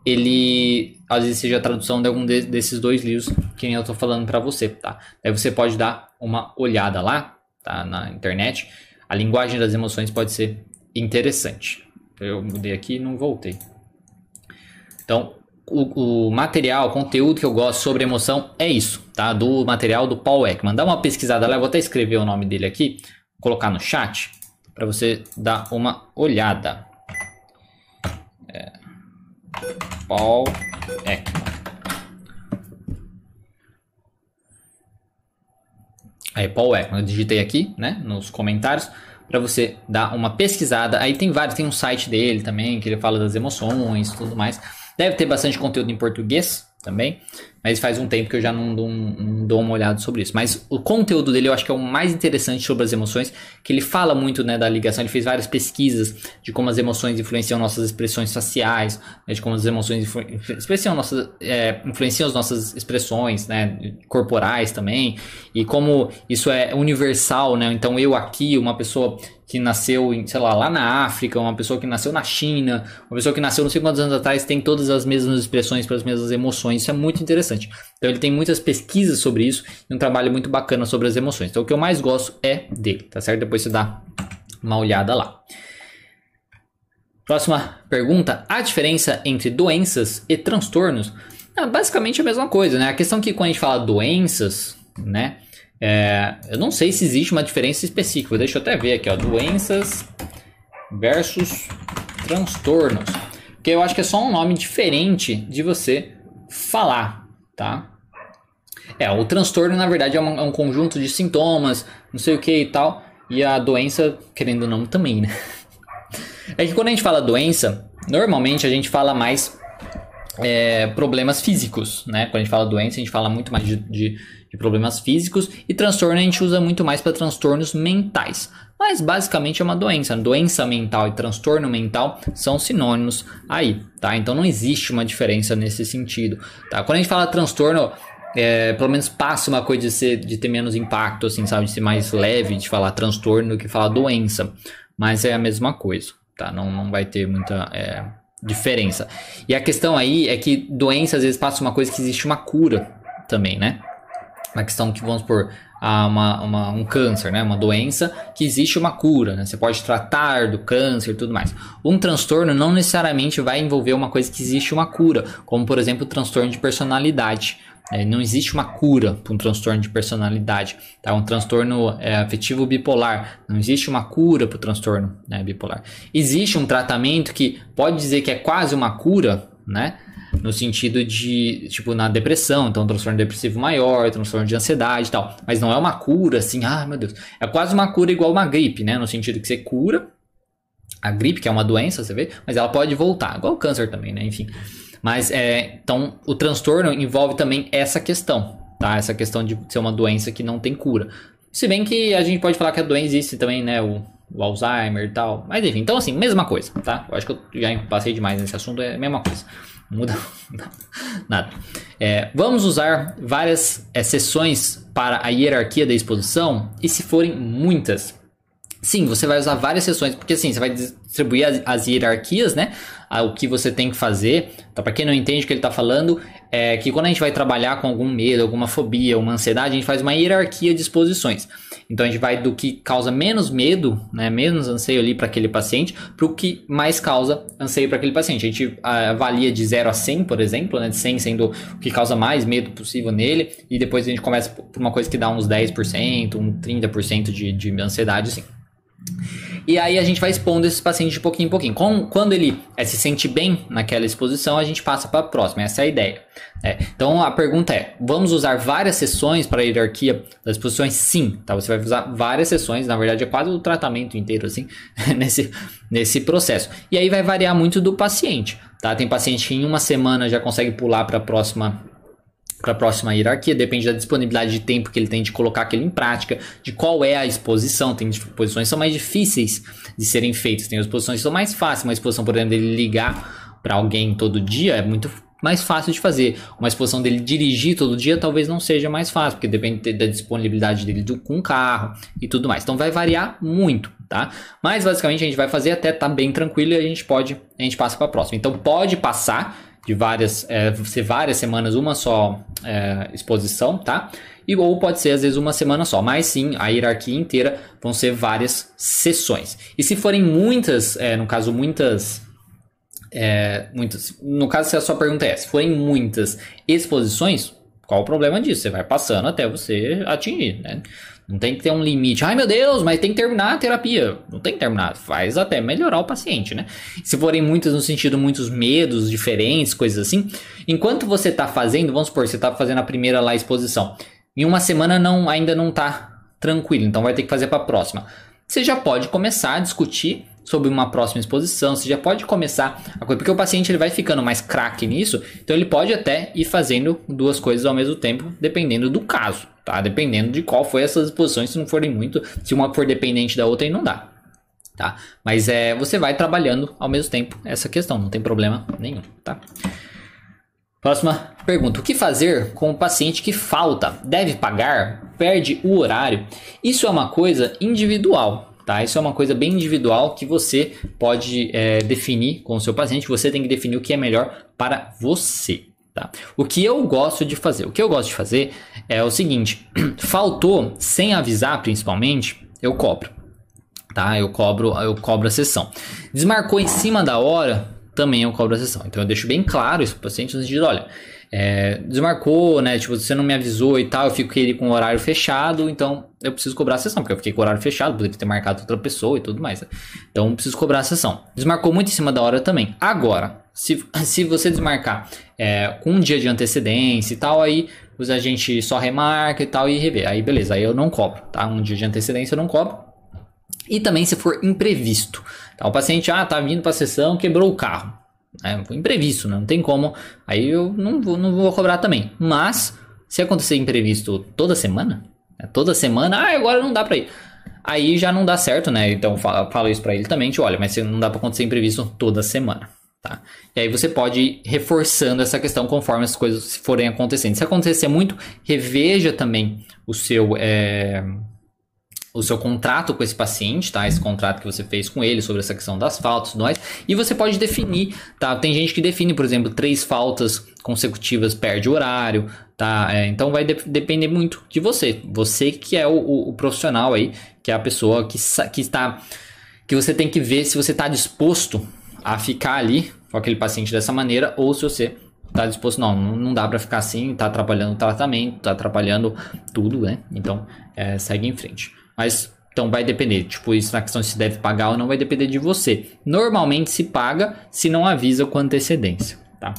ele às vezes seja a tradução de algum de, desses dois livros que eu estou falando para você, tá? Aí você pode dar uma olhada lá, tá? Na internet. A linguagem das emoções pode ser interessante. Eu mudei aqui e não voltei. Então, o, o, material, o conteúdo que eu gosto sobre emoção é isso, tá? Do material do Paul Ekman. Dá uma pesquisada lá, eu vou até escrever o nome dele aqui, colocar no chat para você dar uma olhada. É. Paul Ekman. Aí, Paul Ekman, eu digitei aqui, né, nos comentários, para você dar uma pesquisada. Aí tem vários, tem um site dele também, que ele fala das emoções e tudo mais. Deve ter bastante conteúdo em português, também. Mas faz um tempo que eu já não dou, não dou, uma olhada sobre isso. Mas o conteúdo dele eu acho que é o mais interessante sobre as emoções, que ele fala muito né, da ligação. Ele fez várias pesquisas de como as emoções influenciam nossas expressões faciais, né, de como as emoções influenciam, nossas, é, influenciam as nossas expressões né, corporais também, e como isso é universal. Né? Então eu aqui, uma pessoa que nasceu, em, sei lá, lá na África, uma pessoa que nasceu na China, uma pessoa que nasceu não sei quantos anos atrás, tem todas as mesmas expressões para as mesmas emoções. Isso é muito interessante. Então ele tem muitas pesquisas sobre isso e um trabalho muito bacana sobre as emoções. Então o que eu mais gosto é dele, tá certo? Depois você dá uma olhada lá. Próxima pergunta: a diferença entre doenças e transtornos? É basicamente a mesma coisa, né? A questão que quando a gente fala doenças, né? É, eu não sei se existe uma diferença específica. Deixa eu até ver aqui, ó. Doenças versus transtornos. Porque eu acho que é só um nome diferente de você falar, tá? É, o transtorno, na verdade, é um, é um conjunto de sintomas, não sei o que e tal. E a doença, querendo ou não, também, né? É que quando a gente fala doença, normalmente a gente fala mais é, problemas físicos, né? Quando a gente fala doença, a gente fala muito mais de, de, de problemas físicos e transtorno a gente usa muito mais para transtornos mentais. Mas basicamente é uma doença. Doença mental e transtorno mental são sinônimos aí, tá? Então não existe uma diferença nesse sentido, tá? Quando a gente fala transtorno, é, pelo menos passa uma coisa de, ser, de ter menos impacto, assim, sabe? De ser mais leve de falar transtorno do que falar doença. Mas é a mesma coisa, tá? Não, não vai ter muita. É diferença. E a questão aí é que doença às vezes passa uma coisa que existe uma cura também, né? Uma questão que, vamos por uma, uma, um câncer, né? Uma doença que existe uma cura, né? Você pode tratar do câncer e tudo mais. Um transtorno não necessariamente vai envolver uma coisa que existe uma cura, como por exemplo o transtorno de personalidade. É, não existe uma cura para um transtorno de personalidade, tá? Um transtorno é, afetivo bipolar. Não existe uma cura para o transtorno né, bipolar. Existe um tratamento que pode dizer que é quase uma cura, né? No sentido de, tipo, na depressão, então transtorno depressivo maior, transtorno de ansiedade e tal. Mas não é uma cura assim, ah, meu Deus. É quase uma cura igual uma gripe, né? No sentido que você cura a gripe, que é uma doença, você vê, mas ela pode voltar, igual o câncer também, né? Enfim. Mas é, então o transtorno envolve também essa questão, tá? Essa questão de ser uma doença que não tem cura. Se bem que a gente pode falar que a doença existe também, né? O, o Alzheimer e tal. Mas enfim, então assim, mesma coisa, tá? Eu acho que eu já passei demais nesse assunto, é a mesma coisa. Muda nada. É, vamos usar várias é, sessões para a hierarquia da exposição e se forem muitas, Sim, você vai usar várias sessões, porque assim, você vai distribuir as, as hierarquias, né? O que você tem que fazer. Então, para quem não entende o que ele está falando, é que quando a gente vai trabalhar com algum medo, alguma fobia, uma ansiedade, a gente faz uma hierarquia de exposições. Então a gente vai do que causa menos medo, né, menos anseio ali para aquele paciente, para o que mais causa anseio para aquele paciente. A gente ah, avalia de 0 a 100, por exemplo, né, de 100 sendo o que causa mais medo possível nele, e depois a gente começa por uma coisa que dá uns 10%, um 30% de, de ansiedade, assim. E aí a gente vai expondo esses pacientes de pouquinho em pouquinho. quando ele é, se sente bem naquela exposição, a gente passa para a próxima. Essa é a ideia. É, então a pergunta é: vamos usar várias sessões para a hierarquia das exposições? Sim, tá? Você vai usar várias sessões, na verdade é quase o tratamento inteiro assim nesse, nesse processo. E aí vai variar muito do paciente. Tá? Tem paciente que em uma semana já consegue pular para a próxima para a próxima hierarquia, depende da disponibilidade de tempo que ele tem de colocar aquilo em prática, de qual é a exposição. Tem exposições que são mais difíceis de serem feitas, tem exposições que são mais fáceis. Uma exposição, por exemplo, dele ligar para alguém todo dia é muito mais fácil de fazer. Uma exposição dele dirigir todo dia talvez não seja mais fácil, porque depende da disponibilidade dele do, com o carro e tudo mais. Então vai variar muito, tá? Mas basicamente a gente vai fazer até estar tá bem tranquilo e a gente pode, a gente passa para a próxima. Então pode passar de várias, é, ser várias semanas, uma só é, exposição, tá? E, ou pode ser às vezes uma semana só, mas sim, a hierarquia inteira vão ser várias sessões. E se forem muitas, é, no caso, muitas. É, muitas. No caso, se a sua pergunta é: se forem muitas exposições, qual o problema disso? Você vai passando até você atingir, né? Não tem que ter um limite. Ai meu Deus, mas tem que terminar a terapia. Não tem que terminar. Faz até melhorar o paciente, né? Se forem muitas no sentido, muitos medos diferentes, coisas assim. Enquanto você está fazendo, vamos supor, você está fazendo a primeira lá exposição. Em uma semana não, ainda não está tranquilo, então vai ter que fazer para a próxima. você já pode começar a discutir sobre uma próxima exposição, você já pode começar a coisa, porque o paciente ele vai ficando mais craque nisso, então ele pode até ir fazendo duas coisas ao mesmo tempo, dependendo do caso, tá? Dependendo de qual foi essas exposições, se não forem muito, se uma for dependente da outra, aí não dá. Tá? Mas é, você vai trabalhando ao mesmo tempo essa questão, não tem problema nenhum, tá? Próxima pergunta: O que fazer com o paciente que falta? Deve pagar? Perde o horário? Isso é uma coisa individual, Tá? Isso é uma coisa bem individual que você pode é, definir com o seu paciente. Você tem que definir o que é melhor para você. Tá? O que eu gosto de fazer? O que eu gosto de fazer é o seguinte: faltou sem avisar, principalmente, eu cobro. Tá? Eu cobro, eu cobro a sessão. Desmarcou em cima da hora, também eu cobro a sessão. Então eu deixo bem claro isso para o paciente no sentido, olha, é, desmarcou, né? Tipo, você não me avisou e tal, eu fico ele com o horário fechado, então eu preciso cobrar a sessão, porque eu fiquei com o horário fechado, poderia ter marcado outra pessoa e tudo mais. Né? Então eu preciso cobrar a sessão. Desmarcou muito em cima da hora também. Agora, se, se você desmarcar é, com um dia de antecedência e tal, aí a gente só remarca e tal e revê. Aí beleza, aí eu não cobro, tá? Um dia de antecedência eu não cobro. E também se for imprevisto. Tá? O paciente, ah, tá vindo para a sessão, quebrou o carro. É imprevisto, né? não tem como. Aí eu não vou, não vou cobrar também. Mas, se acontecer imprevisto toda semana, né? toda semana, ah, agora não dá pra ir. Aí já não dá certo, né? Então falo, falo isso para ele também, tipo, olha, mas não dá para acontecer imprevisto toda semana, tá? E aí você pode ir reforçando essa questão conforme as coisas forem acontecendo. Se acontecer muito, reveja também o seu é, o seu contrato com esse paciente, tá? Esse contrato que você fez com ele sobre essa questão das faltas, nós, e você pode definir, tá? Tem gente que define, por exemplo, três faltas consecutivas perde horário, tá? É, então vai de depender muito de você, você que é o, o, o, profissional aí, que é a pessoa que, que está, que você tem que ver se você está disposto a ficar ali com aquele paciente dessa maneira ou se você tá disposto, não, não dá para ficar assim, tá atrapalhando o tratamento, tá atrapalhando tudo, né? Então, é, segue em frente. Mas então vai depender, tipo, isso na questão se deve pagar ou não vai depender de você. Normalmente se paga se não avisa com antecedência, tá?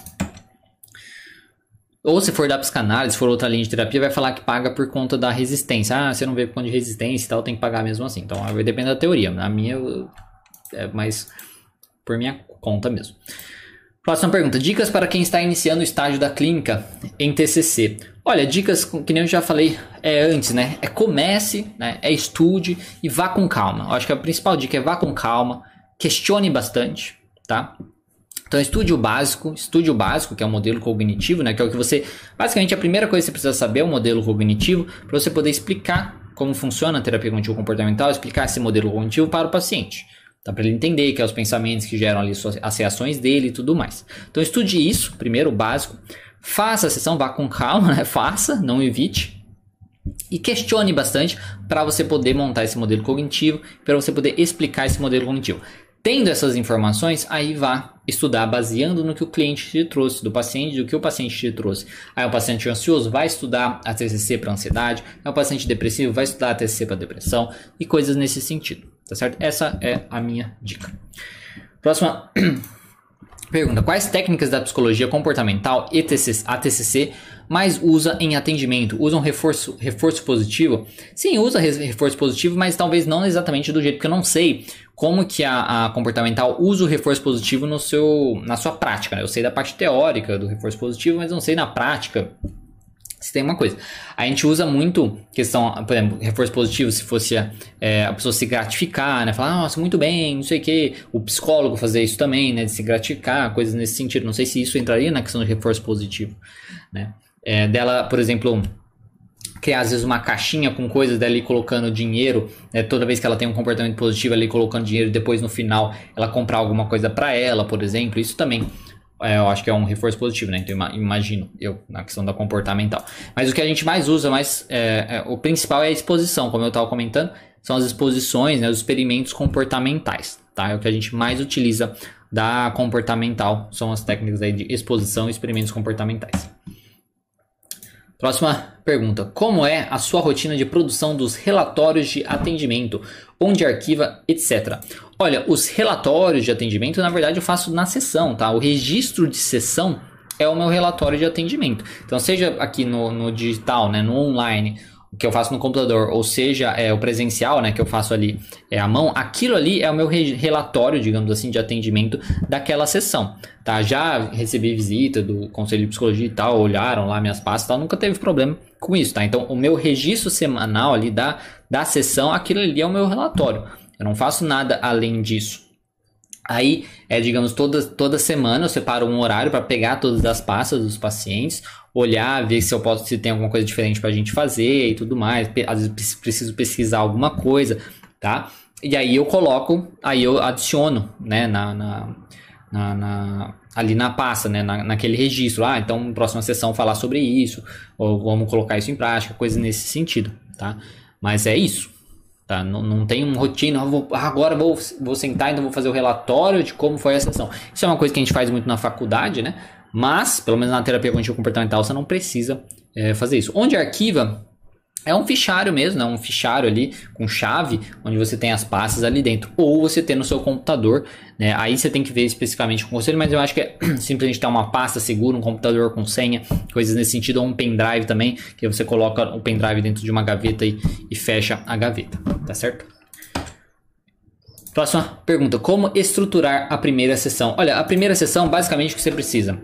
Ou se for da psicanálise, se for outra linha de terapia, vai falar que paga por conta da resistência. Ah, você não vê por conta de resistência e tal, tem que pagar mesmo assim. Então vai depender da teoria. Na minha, é mais por minha conta mesmo. Próxima pergunta. Dicas para quem está iniciando o estágio da clínica em TCC. Olha, dicas que nem eu já falei é, antes, né? É comece, né? é estude e vá com calma. Eu acho que a principal dica é vá com calma, questione bastante, tá? Então estude o básico, estude o básico, que é o modelo cognitivo, né? Que é o que você. Basicamente, a primeira coisa que você precisa saber é o modelo cognitivo para você poder explicar como funciona a terapia cognitivo comportamental, explicar esse modelo cognitivo para o paciente. Tá? Para ele entender que é os pensamentos que geram ali as reações dele e tudo mais. Então estude isso, primeiro, o básico. Faça a sessão, vá com calma, né? faça, não evite. E questione bastante para você poder montar esse modelo cognitivo, para você poder explicar esse modelo cognitivo. Tendo essas informações, aí vá estudar baseando no que o cliente te trouxe, do paciente, do que o paciente te trouxe. Aí o paciente ansioso vai estudar a TCC para ansiedade, aí o paciente depressivo vai estudar a TCC para depressão e coisas nesse sentido. Tá certo? Essa é a minha dica. Próxima pergunta: Quais técnicas da psicologia comportamental ETC, ATCC mais usa em atendimento? Usa um reforço, reforço positivo? Sim, usa reforço positivo, mas talvez não exatamente do jeito que eu não sei como que a, a comportamental usa o reforço positivo no seu, na sua prática. Né? Eu sei da parte teórica do reforço positivo, mas não sei na prática se tem uma coisa. A gente usa muito questão, por exemplo, reforço positivo, se fosse é, a pessoa se gratificar, né? Falar, nossa, muito bem, não sei o que. O psicólogo fazer isso também, né? De se gratificar, coisas nesse sentido. Não sei se isso entraria na questão do reforço positivo, né? É, dela, por exemplo, criar às vezes uma caixinha com coisas dela colocando dinheiro, né? toda vez que ela tem um comportamento positivo ali colocando dinheiro, depois no final ela comprar alguma coisa para ela, por exemplo, isso também é, eu acho que é um reforço positivo, né? Então imagino eu na questão da comportamental. Mas o que a gente mais usa, mais é, é, o principal é a exposição, como eu estava comentando, são as exposições, né, os experimentos comportamentais, tá? É o que a gente mais utiliza da comportamental, são as técnicas aí de exposição e experimentos comportamentais. Próxima pergunta: Como é a sua rotina de produção dos relatórios de atendimento, onde arquiva, etc? Olha, os relatórios de atendimento, na verdade, eu faço na sessão, tá? O registro de sessão é o meu relatório de atendimento. Então, seja aqui no, no digital, né, no online, que eu faço no computador, ou seja, é o presencial, né, que eu faço ali é a mão, aquilo ali é o meu relatório, digamos assim, de atendimento daquela sessão, tá? Já recebi visita do Conselho de Psicologia e tal, olharam lá minhas pastas tal, nunca teve problema com isso, tá? Então, o meu registro semanal ali da, da sessão, aquilo ali é o meu relatório. Eu não faço nada além disso. Aí, é, digamos, toda, toda semana eu separo um horário para pegar todas as pastas dos pacientes, olhar, ver se eu posso, se tem alguma coisa diferente para a gente fazer e tudo mais. Às vezes preciso pesquisar alguma coisa, tá? E aí eu coloco, aí eu adiciono, né, na, na, na, na ali na pasta, né, na, naquele registro. Ah, então próxima sessão falar sobre isso, ou vamos colocar isso em prática, coisa nesse sentido, tá? Mas é isso. Tá? Não, não tem uma rotina, ah, vou, agora vou, vou sentar então vou fazer o relatório de como foi a sessão. Isso é uma coisa que a gente faz muito na faculdade, né? Mas, pelo menos na terapia cognitivo comportamental, você não precisa é, fazer isso. Onde arquiva é um fichário mesmo, né? um fichário ali com chave, onde você tem as pastas ali dentro. Ou você tem no seu computador, né? Aí você tem que ver especificamente com o conselho, mas eu acho que é simplesmente ter uma pasta segura, um computador com senha, coisas nesse sentido, ou um pendrive também, que você coloca o pendrive dentro de uma gaveta e, e fecha a gaveta, tá certo? Próxima pergunta: Como estruturar a primeira sessão? Olha, a primeira sessão, basicamente, o que você precisa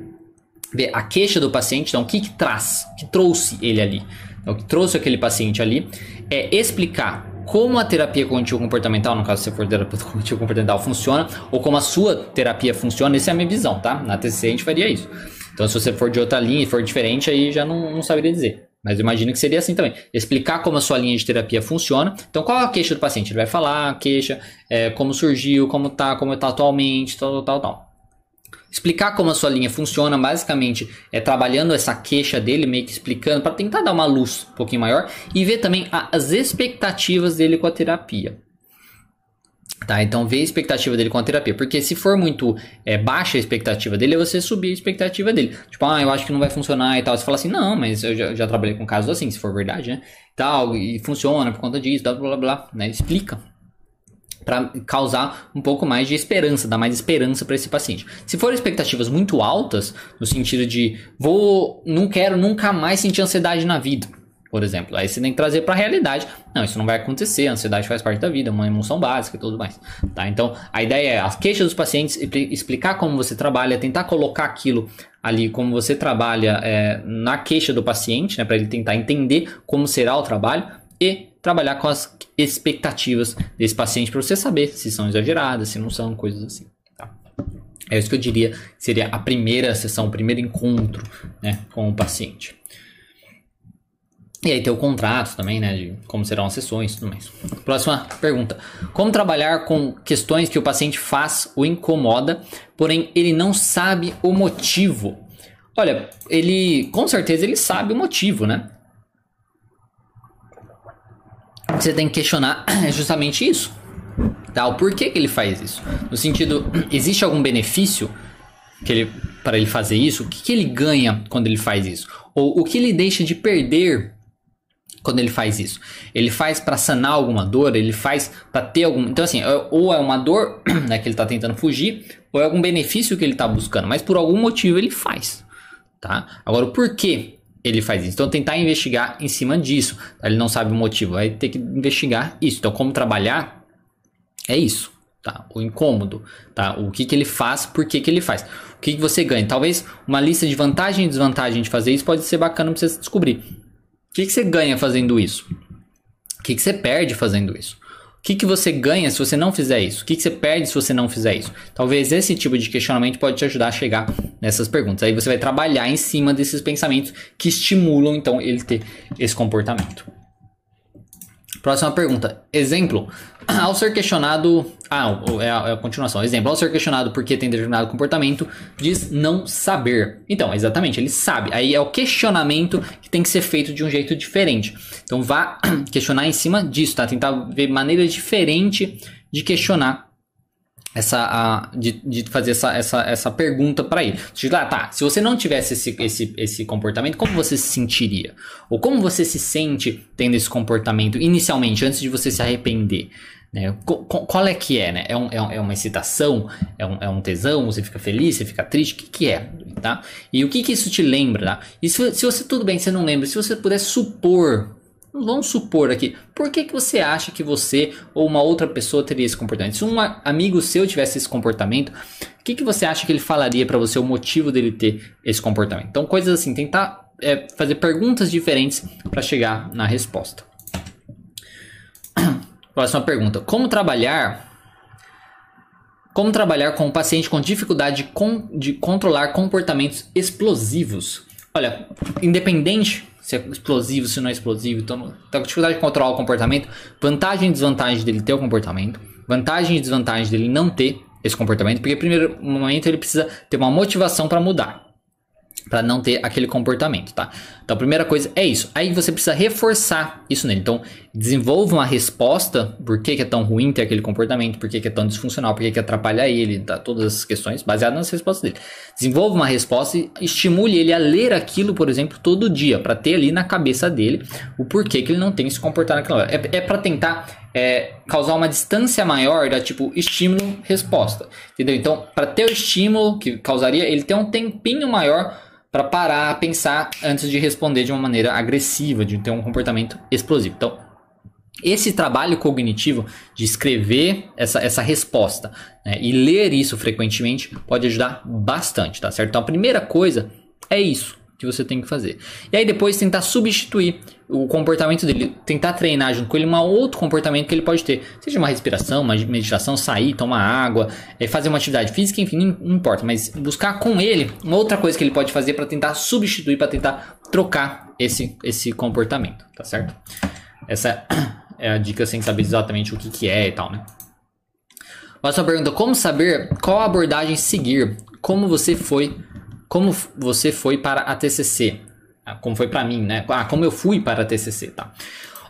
ver a queixa do paciente, então o que, que traz, que trouxe ele ali. Então, o que trouxe aquele paciente ali é explicar como a terapia cognitivo-comportamental, no caso se for terapia cognitivo-comportamental, funciona, ou como a sua terapia funciona, essa é a minha visão, tá? Na TCC a gente faria isso. Então, se você for de outra linha e for diferente, aí já não, não saberia dizer. Mas eu imagino que seria assim também. Explicar como a sua linha de terapia funciona. Então, qual é a queixa do paciente? Ele vai falar queixa, é, como surgiu, como tá, como está atualmente, tal, tal, tal. Explicar como a sua linha funciona, basicamente, é trabalhando essa queixa dele, meio que explicando, para tentar dar uma luz um pouquinho maior e ver também as expectativas dele com a terapia. Tá, então ver a expectativa dele com a terapia, porque se for muito é, baixa a expectativa dele, é você subir a expectativa dele. Tipo, ah, eu acho que não vai funcionar e tal. Você fala assim, não, mas eu já, já trabalhei com casos assim, se for verdade, né? Tal, e funciona por conta disso, blá blá blá, né? Explica para causar um pouco mais de esperança, dar mais esperança para esse paciente. Se for expectativas muito altas, no sentido de vou, não quero nunca mais sentir ansiedade na vida, por exemplo, aí você tem que trazer para a realidade. Não, isso não vai acontecer, a ansiedade faz parte da vida, é uma emoção básica e tudo mais. Tá? Então, a ideia é as queixas dos pacientes, explicar como você trabalha, tentar colocar aquilo ali como você trabalha é, na queixa do paciente, né, para ele tentar entender como será o trabalho e trabalhar com as expectativas desse paciente para você saber se são exageradas, se não são, coisas assim. Tá? É isso que eu diria seria a primeira sessão, o primeiro encontro né, com o paciente. E aí tem o contrato também, né, de como serão as sessões e tudo mais. Próxima pergunta. Como trabalhar com questões que o paciente faz ou incomoda, porém ele não sabe o motivo? Olha, ele, com certeza ele sabe o motivo, né? Você tem que questionar é justamente isso. Tá? O porquê que ele faz isso? No sentido, existe algum benefício que ele, para ele fazer isso? O que, que ele ganha quando ele faz isso? Ou o que ele deixa de perder quando ele faz isso? Ele faz para sanar alguma dor? Ele faz para ter algum. Então, assim, é, ou é uma dor né, que ele está tentando fugir, ou é algum benefício que ele está buscando, mas por algum motivo ele faz. Tá? Agora, o porquê ele faz isso. Então tentar investigar em cima disso. Tá? Ele não sabe o motivo, vai ter que investigar isso. Então como trabalhar é isso, tá? O incômodo, tá? O que, que ele faz, por que, que ele faz. O que, que você ganha. Talvez uma lista de vantagem e desvantagem de fazer isso pode ser bacana para você descobrir. O que, que você ganha fazendo isso? O que, que você perde fazendo isso? O que, que você ganha se você não fizer isso? O que, que você perde se você não fizer isso? Talvez esse tipo de questionamento pode te ajudar a chegar nessas perguntas. Aí você vai trabalhar em cima desses pensamentos que estimulam então ele ter esse comportamento. Próxima pergunta. Exemplo. Ao ser questionado. Ah, é a, é a, continuação. Exemplo. Ao ser questionado por que tem determinado comportamento, diz não saber. Então, exatamente, ele sabe. Aí é o questionamento que tem que ser feito de um jeito diferente. Então, vá questionar em cima disso, tá? Tentar ver maneira diferente de questionar essa a, de, de fazer essa, essa, essa pergunta para ele. Ah, tá, se você não tivesse esse, esse, esse comportamento, como você se sentiria? Ou como você se sente tendo esse comportamento inicialmente, antes de você se arrepender? Né? Qual é que é, né? É, um, é, é uma excitação? É um, é um tesão? Você fica feliz? Você fica triste? O que, que é? Tá? E o que, que isso te lembra? Tá? E se, se você, tudo bem, você não lembra, se você pudesse supor vamos supor aqui, por que, que você acha que você ou uma outra pessoa teria esse comportamento? Se um amigo seu tivesse esse comportamento, o que, que você acha que ele falaria para você, o motivo dele ter esse comportamento? Então, coisas assim, tentar é, fazer perguntas diferentes para chegar na resposta. Próxima pergunta: Como trabalhar como trabalhar com um paciente com dificuldade de, con de controlar comportamentos explosivos? Olha, independente se é explosivo, se não é explosivo, então tá com dificuldade de controlar o comportamento, vantagem e desvantagem dele ter o comportamento, vantagem e desvantagem dele não ter esse comportamento, porque primeiro momento ele precisa ter uma motivação para mudar para não ter aquele comportamento, tá? Então, a primeira coisa é isso. Aí você precisa reforçar isso nele. Então, desenvolva uma resposta por que, que é tão ruim ter aquele comportamento, por que, que é tão disfuncional, por que, que atrapalha ele, tá? todas essas questões baseadas nas respostas dele. Desenvolva uma resposta e estimule ele a ler aquilo, por exemplo, todo dia, para ter ali na cabeça dele o porquê que ele não tem se comportar naquela hora. É, é para tentar é, causar uma distância maior da tipo estímulo-resposta, entendeu? Então, para ter o estímulo que causaria ele ter um tempinho maior para parar, pensar antes de responder de uma maneira agressiva, de ter um comportamento explosivo. Então, esse trabalho cognitivo de escrever essa, essa resposta né, e ler isso frequentemente pode ajudar bastante, tá certo? Então, a primeira coisa é isso que você tem que fazer. E aí depois tentar substituir o comportamento dele, tentar treinar junto com ele um outro comportamento que ele pode ter, seja uma respiração, uma meditação, sair, tomar água, é, fazer uma atividade física, enfim, não importa, mas buscar com ele uma outra coisa que ele pode fazer para tentar substituir, para tentar trocar esse, esse comportamento, tá certo? Essa é a dica sem saber exatamente o que, que é e tal, né? Próxima pergunta: como saber qual abordagem seguir? Como você foi como você foi para a TCC? Ah, como foi para mim, né? Ah, como eu fui para a TCC, tá?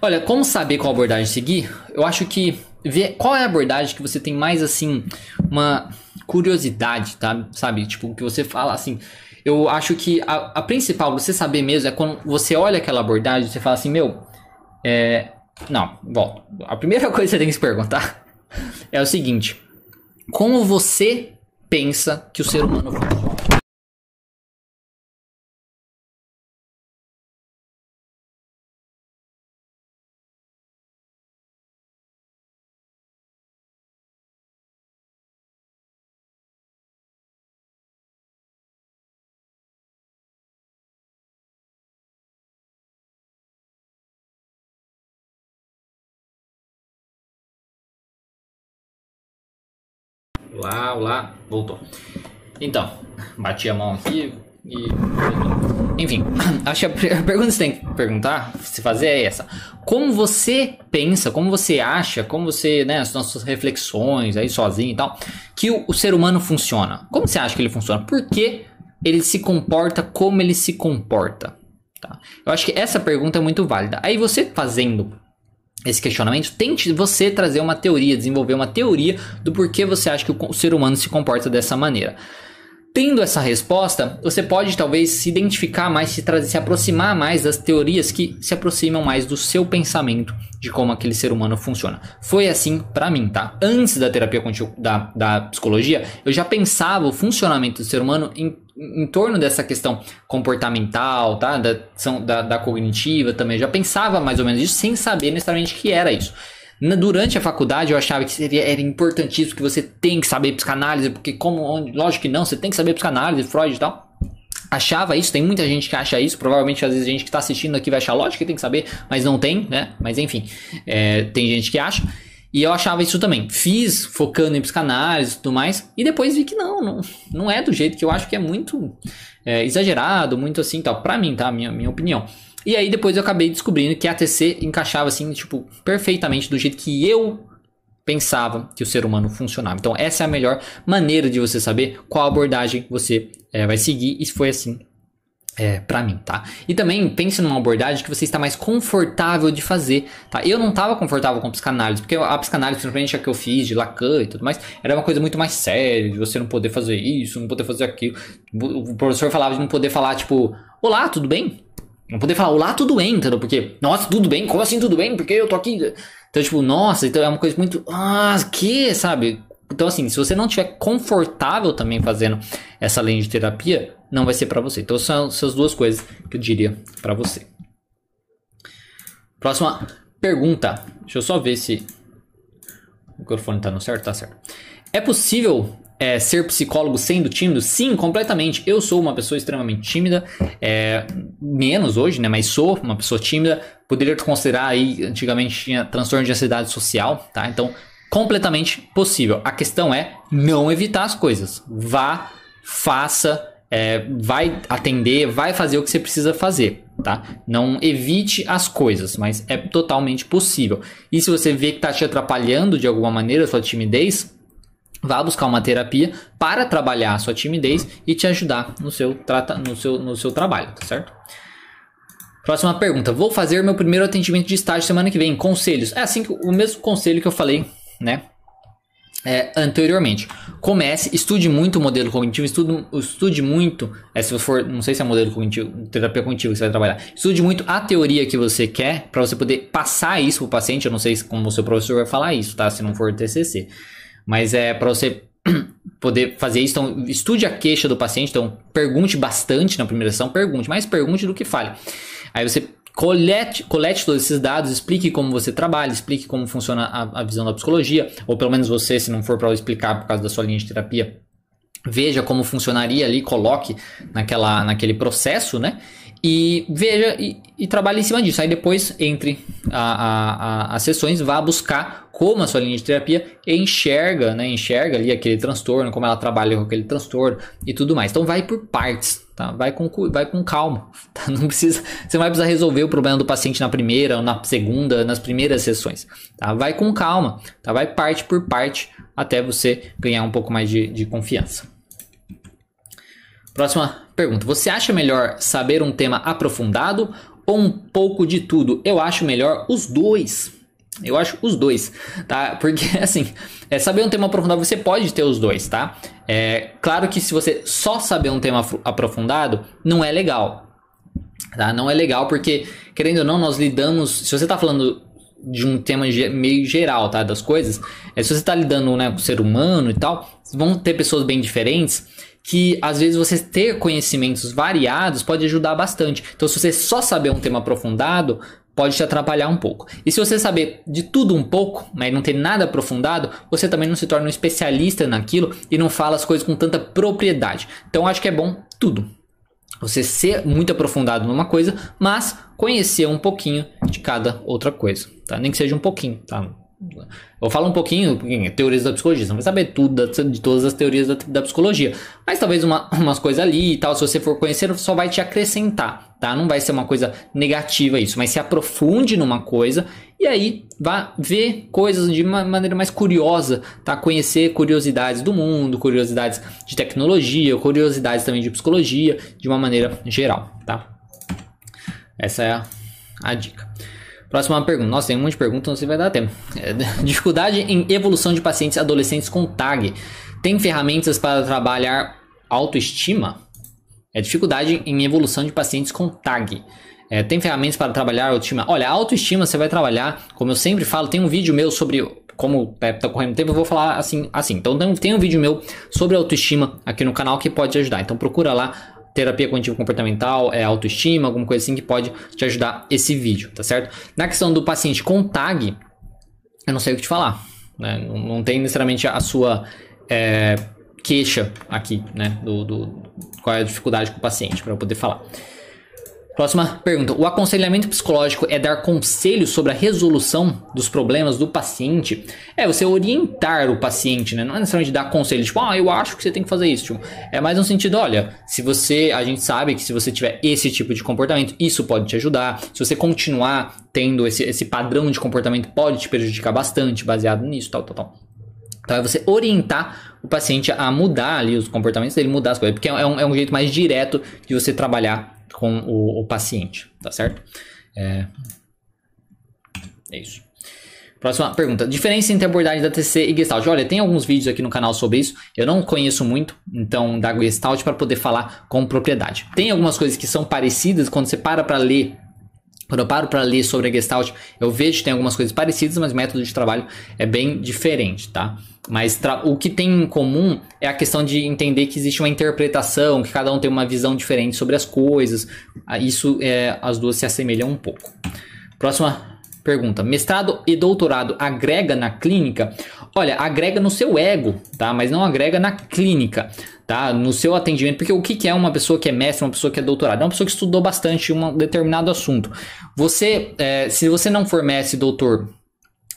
Olha, como saber qual abordagem seguir? Eu acho que ver qual é a abordagem que você tem mais assim uma curiosidade, tá? Sabe? Tipo, que você fala assim, eu acho que a, a, principal, você saber mesmo, é quando você olha aquela abordagem, você fala assim, meu, é. Não, bom, a primeira coisa que você tem que se perguntar é o seguinte: como você pensa que o ser humano funciona? Olá, voltou. Então, bati a mão aqui e. Enfim, acho que a pergunta que você tem que perguntar, se fazer é essa. Como você pensa, como você acha, como você, né, as nossas reflexões aí sozinho e tal, que o, o ser humano funciona? Como você acha que ele funciona? Por que ele se comporta como ele se comporta? Tá? Eu acho que essa pergunta é muito válida. Aí você fazendo esse questionamento, tente você trazer uma teoria, desenvolver uma teoria do porquê você acha que o ser humano se comporta dessa maneira. Tendo essa resposta, você pode talvez se identificar mais, se, se aproximar mais das teorias que se aproximam mais do seu pensamento de como aquele ser humano funciona. Foi assim para mim, tá? Antes da terapia da, da psicologia, eu já pensava o funcionamento do ser humano em, em torno dessa questão comportamental, tá? Da, da, da cognitiva também. Eu já pensava mais ou menos isso sem saber necessariamente que era isso. Durante a faculdade eu achava que seria, era importantíssimo que você tem que saber psicanálise, porque como, onde, lógico que não, você tem que saber psicanálise, Freud e tal. Achava isso, tem muita gente que acha isso, provavelmente às vezes a gente que está assistindo aqui vai achar, lógico que tem que saber, mas não tem, né? Mas enfim, é, tem gente que acha. E eu achava isso também. Fiz focando em psicanálise e tudo mais. E depois vi que não, não, não é do jeito que eu acho que é muito é, exagerado, muito assim tal. Pra mim, tá? Minha, minha opinião. E aí depois eu acabei descobrindo que a TC encaixava assim, tipo, perfeitamente do jeito que eu pensava que o ser humano funcionava. Então essa é a melhor maneira de você saber qual abordagem você é, vai seguir. E foi assim é, para mim, tá? E também pense numa abordagem que você está mais confortável de fazer, tá? Eu não estava confortável com psicanálise, porque a psicanálise, principalmente a que eu fiz de Lacan e tudo mais, era uma coisa muito mais séria, de você não poder fazer isso, não poder fazer aquilo. O professor falava de não poder falar, tipo, olá, tudo bem? Não poder falar, olá, tudo bem, entendeu? Porque, nossa, tudo bem? Como assim tudo bem? Porque eu tô aqui. Então, tipo, nossa, então é uma coisa muito. Ah, que, sabe? Então, assim, se você não estiver confortável também fazendo essa linha de terapia, não vai ser para você. Então, são essas duas coisas que eu diria para você. Próxima pergunta. Deixa eu só ver se o microfone está no certo, tá certo. É possível é, ser psicólogo sendo tímido? Sim, completamente. Eu sou uma pessoa extremamente tímida, é, menos hoje, né? Mas sou uma pessoa tímida. Poderia considerar aí, antigamente tinha transtorno de ansiedade social, tá? Então, completamente possível. A questão é não evitar as coisas. Vá, faça, é, vai atender, vai fazer o que você precisa fazer, tá? Não evite as coisas, mas é totalmente possível. E se você vê que está te atrapalhando de alguma maneira a sua timidez, vá buscar uma terapia para trabalhar a sua timidez e te ajudar no seu, trata, no seu, no seu trabalho, tá certo? Próxima pergunta. Vou fazer meu primeiro atendimento de estágio semana que vem. Conselhos. É assim que o mesmo conselho que eu falei, né? É, anteriormente. Comece, estude muito o modelo cognitivo, estude, estude muito, é, se for, não sei se é modelo cognitivo, terapia cognitiva que você vai trabalhar, estude muito a teoria que você quer para você poder passar isso para o paciente. Eu não sei como o seu professor vai falar isso, tá? Se não for TCC, mas é para você poder fazer isso. Então, estude a queixa do paciente. Então, pergunte bastante na primeira sessão, pergunte, mais pergunte do que fale. Aí você colete, colete todos esses dados, explique como você trabalha, explique como funciona a, a visão da psicologia, ou pelo menos você, se não for para explicar por causa da sua linha de terapia, veja como funcionaria ali, coloque naquela, naquele processo, né? E veja e, e trabalhe em cima disso. Aí depois, entre as sessões, vá buscar como a sua linha de terapia enxerga, né? Enxerga ali aquele transtorno, como ela trabalha com aquele transtorno e tudo mais. Então vai por partes, tá? Vai com, vai com calma. Tá? Não precisa, você não vai precisar resolver o problema do paciente na primeira ou na segunda, nas primeiras sessões. Tá? Vai com calma, tá? Vai parte por parte até você ganhar um pouco mais de, de confiança. Próxima pergunta. Você acha melhor saber um tema aprofundado ou um pouco de tudo? Eu acho melhor os dois. Eu acho os dois, tá? Porque, assim, é, saber um tema aprofundado, você pode ter os dois, tá? É claro que se você só saber um tema aprofundado, não é legal, tá? Não é legal porque, querendo ou não, nós lidamos... Se você está falando de um tema meio geral, tá? Das coisas, é, se você está lidando né, com o ser humano e tal, vão ter pessoas bem diferentes que às vezes você ter conhecimentos variados pode ajudar bastante. Então, se você só saber um tema aprofundado, pode te atrapalhar um pouco. E se você saber de tudo um pouco, mas não ter nada aprofundado, você também não se torna um especialista naquilo e não fala as coisas com tanta propriedade. Então, acho que é bom tudo. Você ser muito aprofundado numa coisa, mas conhecer um pouquinho de cada outra coisa, tá? Nem que seja um pouquinho, tá? Eu falo um pouquinho, teorias da psicologia, você não vai saber tudo de todas as teorias da, da psicologia. Mas talvez uma, umas coisas ali e tal, se você for conhecer, só vai te acrescentar, tá? Não vai ser uma coisa negativa isso, mas se aprofunde numa coisa e aí vá ver coisas de uma maneira mais curiosa, tá? Conhecer curiosidades do mundo, curiosidades de tecnologia, curiosidades também de psicologia, de uma maneira geral, tá? Essa é a, a dica. Próxima pergunta. Nossa, tem um monte de perguntas, não sei se vai dar tempo. É, dificuldade em evolução de pacientes adolescentes com TAG. Tem ferramentas para trabalhar autoestima? É dificuldade em evolução de pacientes com TAG. É, tem ferramentas para trabalhar autoestima? Olha, a autoestima você vai trabalhar, como eu sempre falo, tem um vídeo meu sobre como é, tá correndo tempo, eu vou falar assim, assim. Então tem um vídeo meu sobre autoestima aqui no canal que pode te ajudar. Então procura lá terapia cognitivo comportamental, é autoestima, alguma coisa assim que pode te ajudar esse vídeo, tá certo? Na questão do paciente com tag, eu não sei o que te falar, né? Não, não tem necessariamente a sua é, queixa aqui, né? Do, do, qual é a dificuldade com o paciente para eu poder falar. Próxima pergunta. O aconselhamento psicológico é dar conselhos sobre a resolução dos problemas do paciente? É você orientar o paciente, né? Não é necessariamente dar conselhos, tipo, ah, eu acho que você tem que fazer isso. Tipo, é mais no sentido, olha, se você, a gente sabe que se você tiver esse tipo de comportamento, isso pode te ajudar. Se você continuar tendo esse, esse padrão de comportamento, pode te prejudicar bastante, baseado nisso, tal, tal, tal. Então é você orientar o paciente a mudar ali os comportamentos dele, mudar as coisas, porque é um, é um jeito mais direto de você trabalhar com o, o paciente, tá certo? É, é isso. Próxima pergunta. Diferença entre abordagem da TC e Gestalt. Olha, tem alguns vídeos aqui no canal sobre isso. Eu não conheço muito, então, da Gestalt para poder falar com propriedade. Tem algumas coisas que são parecidas quando você para para ler. Quando eu paro para ler sobre a Gestalt, eu vejo que tem algumas coisas parecidas, mas o método de trabalho é bem diferente, tá? Mas o que tem em comum é a questão de entender que existe uma interpretação, que cada um tem uma visão diferente sobre as coisas. Ah, isso, é, as duas se assemelham um pouco. Próxima pergunta: mestrado e doutorado agrega na clínica? Olha, agrega no seu ego, tá? Mas não agrega na clínica, tá? No seu atendimento, porque o que é uma pessoa que é mestre, uma pessoa que é doutorado? É uma pessoa que estudou bastante um determinado assunto. Você, é, se você não for mestre, doutor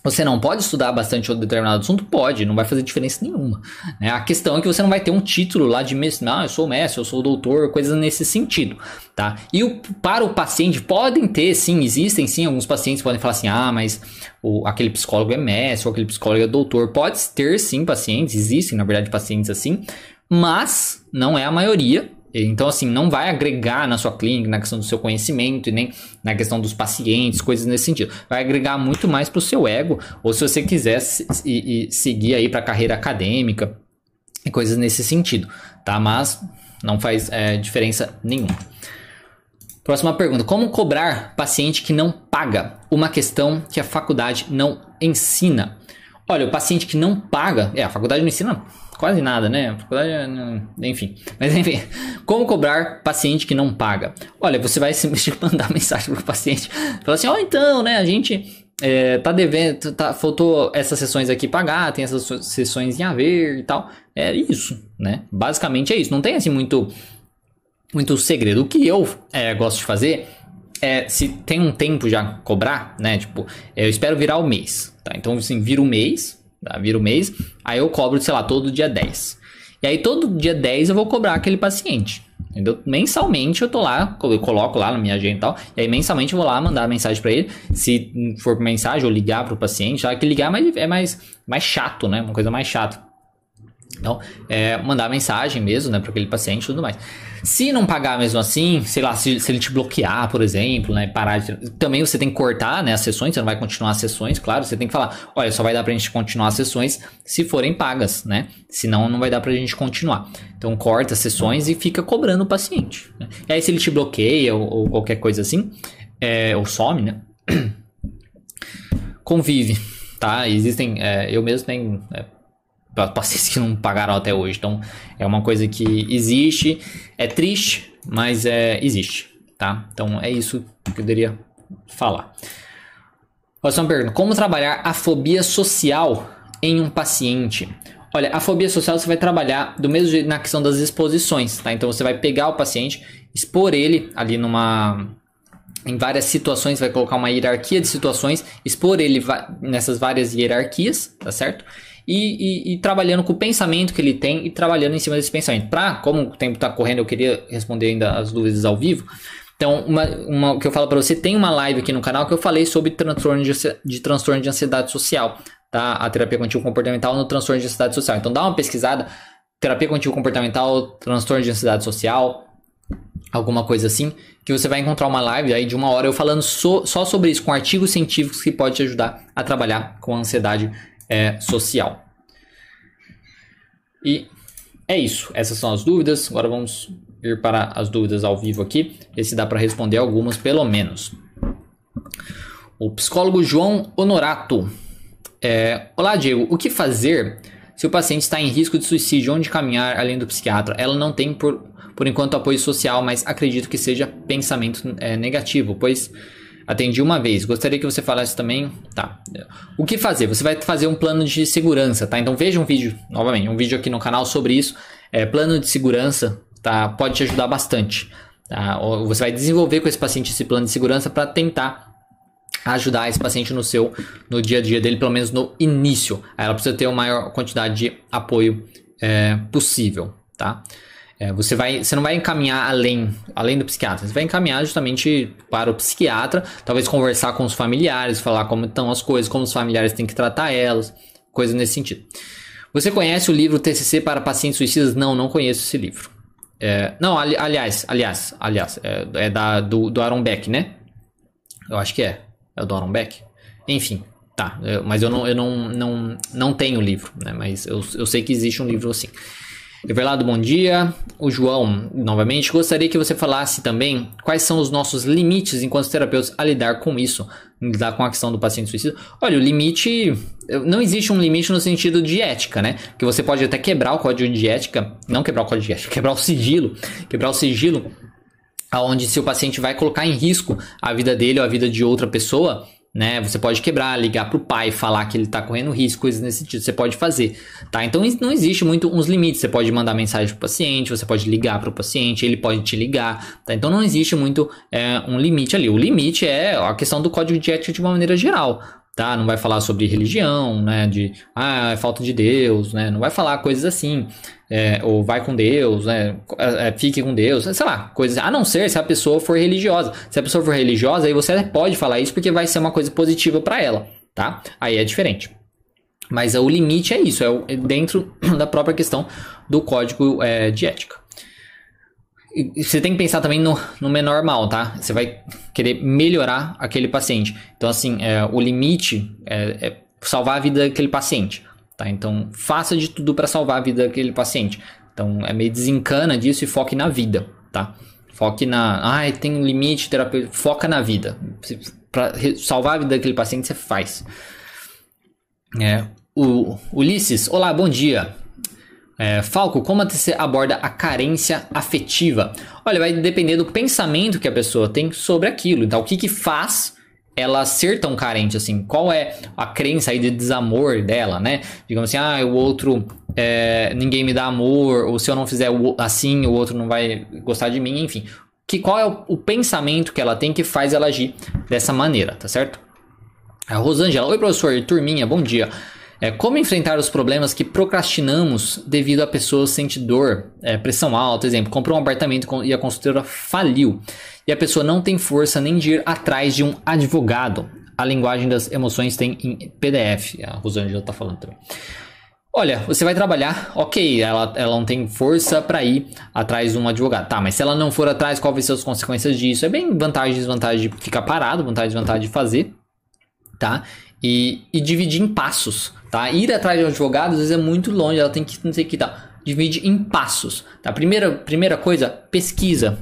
você não pode estudar bastante um determinado assunto? Pode, não vai fazer diferença nenhuma. Né? A questão é que você não vai ter um título lá de mestre, não, eu sou mestre, eu sou doutor, coisas nesse sentido, tá? E o, para o paciente, podem ter, sim, existem sim, alguns pacientes podem falar assim, ah, mas o, aquele psicólogo é mestre, ou aquele psicólogo é doutor. Pode ter, sim, pacientes, existem, na verdade, pacientes assim, mas não é a maioria, então, assim, não vai agregar na sua clínica, na questão do seu conhecimento e nem na questão dos pacientes, coisas nesse sentido. Vai agregar muito mais para o seu ego, ou se você quiser e, e seguir aí para a carreira acadêmica e coisas nesse sentido, tá? Mas não faz é, diferença nenhuma. Próxima pergunta: Como cobrar paciente que não paga? Uma questão que a faculdade não ensina. Olha, o paciente que não paga, é, a faculdade não ensina quase nada, né? Faculdade, enfim. Mas enfim, como cobrar paciente que não paga? Olha, você vai simplesmente mandar mensagem pro paciente, falar assim, ó, oh, então, né, a gente é, tá devendo, tá, faltou essas sessões aqui pagar, tem essas sessões em haver e tal. É isso, né? Basicamente é isso. Não tem assim muito, muito segredo. O que eu é, gosto de fazer é, se tem um tempo já cobrar, né? Tipo, eu espero virar o mês, tá? Então, assim, vira o mês, Tá? Vira o mês, aí eu cobro, sei lá, todo dia 10. E aí todo dia 10 eu vou cobrar aquele paciente. Entendeu? Mensalmente eu tô lá, eu coloco lá na minha agenda e tal. E aí mensalmente eu vou lá mandar mensagem para ele. Se for mensagem ou ligar pro paciente, já que ligar é mais, é mais, mais chato, né? Uma coisa mais chata. Então, é, mandar mensagem mesmo, né, para aquele paciente e tudo mais. Se não pagar mesmo assim, sei lá, se, se, ele te bloquear, por exemplo, né? Parar de, Também você tem que cortar né, as sessões, você não vai continuar as sessões, claro, você tem que falar, olha, só vai dar pra gente continuar as sessões se forem pagas, né? Senão não vai dar pra gente continuar. Então corta as sessões e fica cobrando o paciente. Né? E aí se ele te bloqueia ou, ou qualquer coisa assim, é, ou some, né? Convive, tá? Existem. É, eu mesmo tenho. É, pacientes que não pagaram até hoje. Então, é uma coisa que existe, é triste, mas é, existe, tá? Então, é isso que eu poderia falar. Próxima pergunta: Como trabalhar a fobia social em um paciente? Olha, a fobia social você vai trabalhar do mesmo jeito na questão das exposições, tá? Então, você vai pegar o paciente, expor ele ali numa em várias situações, vai colocar uma hierarquia de situações, expor ele nessas várias hierarquias, tá certo? E, e, e, trabalhando com o pensamento que ele tem e trabalhando em cima desse pensamento. Pra, como o tempo está correndo, eu queria responder ainda as dúvidas ao vivo. Então, uma, uma que eu falo para você, tem uma live aqui no canal que eu falei sobre transtorno de, de transtorno de ansiedade social, tá? A terapia contínua comportamental no transtorno de ansiedade social. Então, dá uma pesquisada, terapia contínua comportamental, transtorno de ansiedade social, alguma coisa assim, que você vai encontrar uma live aí de uma hora eu falando so, só sobre isso, com artigos científicos que pode te ajudar a trabalhar com ansiedade é, social. E é isso. Essas são as dúvidas. Agora vamos ir para as dúvidas ao vivo aqui, ver se dá para responder algumas, pelo menos. O psicólogo João Honorato. É, Olá, Diego. O que fazer se o paciente está em risco de suicídio? Onde caminhar além do psiquiatra? Ela não tem, por, por enquanto, apoio social, mas acredito que seja pensamento é, negativo, pois Atendi uma vez. Gostaria que você falasse também. Tá. O que fazer? Você vai fazer um plano de segurança, tá? Então veja um vídeo, novamente, um vídeo aqui no canal sobre isso. É, plano de segurança, tá? Pode te ajudar bastante. Tá? Você vai desenvolver com esse paciente esse plano de segurança para tentar ajudar esse paciente no seu no dia a dia dele, pelo menos no início. Aí ela precisa ter a maior quantidade de apoio é, possível, tá? É, você, vai, você não vai encaminhar além, além do psiquiatra, você vai encaminhar justamente para o psiquiatra, talvez conversar com os familiares, falar como estão as coisas, como os familiares têm que tratar elas, coisas nesse sentido. Você conhece o livro TCC para pacientes suicidas? Não, não conheço esse livro. É, não, ali, aliás, aliás, aliás, é, é, da, do, do Aaron Beck, né? Eu acho que é. É do Aaron Beck? Enfim, tá. Mas eu não, eu não, não, não tenho o livro, né? Mas eu, eu sei que existe um livro assim. Everlado, bom dia. O João, novamente, gostaria que você falasse também quais são os nossos limites enquanto terapeutas a lidar com isso, lidar com a questão do paciente suicida. Olha, o limite. Não existe um limite no sentido de ética, né? Que você pode até quebrar o código de ética, não quebrar o código de ética, quebrar o sigilo, quebrar o sigilo onde se o paciente vai colocar em risco a vida dele ou a vida de outra pessoa, né? Você pode quebrar, ligar para o pai, falar que ele está correndo risco, coisas nesse sentido. Você pode fazer, tá? Então não existe muito uns limites. Você pode mandar mensagem para o paciente, você pode ligar para o paciente, ele pode te ligar, tá? Então não existe muito é, um limite ali. O limite é a questão do código de ética de uma maneira geral tá? Não vai falar sobre religião, né? De ah, é falta de Deus, né? Não vai falar coisas assim, é, ou vai com Deus, né? É, é fique com Deus, sei lá, coisas. A não ser se a pessoa for religiosa. Se a pessoa for religiosa, aí você pode falar isso porque vai ser uma coisa positiva para ela, tá? Aí é diferente. Mas o limite é isso, é dentro da própria questão do código é, de ética você tem que pensar também no, no menor mal, tá? Você vai querer melhorar aquele paciente. Então, assim, é, o limite é, é, salvar a vida daquele paciente, tá? Então, faça de tudo para salvar a vida daquele paciente. Então, é meio desencana disso e foque na vida, tá? Foque na... Ai, ah, tem um limite terapêutico. Foca na vida. Para salvar a vida daquele paciente, você faz. É, o Ulisses, olá, bom dia. É, Falco, como você aborda a carência afetiva? Olha, vai depender do pensamento que a pessoa tem sobre aquilo. Então, o que que faz ela ser tão carente assim? Qual é a crença aí de desamor dela, né? Digamos assim, ah, o outro, é, ninguém me dá amor, ou se eu não fizer assim, o outro não vai gostar de mim, enfim. Que, qual é o, o pensamento que ela tem que faz ela agir dessa maneira, tá certo? A Rosângela, oi professor, turminha, bom dia. É, como enfrentar os problemas que procrastinamos devido a pessoas sentir dor, é, pressão alta, exemplo, comprou um apartamento e a construtora faliu e a pessoa não tem força nem de ir atrás de um advogado. A linguagem das emoções tem em PDF, a Rosângela está falando também. Olha, você vai trabalhar, ok, ela, ela não tem força para ir atrás de um advogado. Tá, mas se ela não for atrás, qual vai ser as consequências disso? É bem vantagem e desvantagem de ficar parado, vantagem e desvantagem de fazer, tá? E, e dividir em passos. Tá? Ir atrás de um advogado às vezes é muito longe, ela tem que não sei que tá. Divide em passos. Tá? Primeira, primeira coisa, pesquisa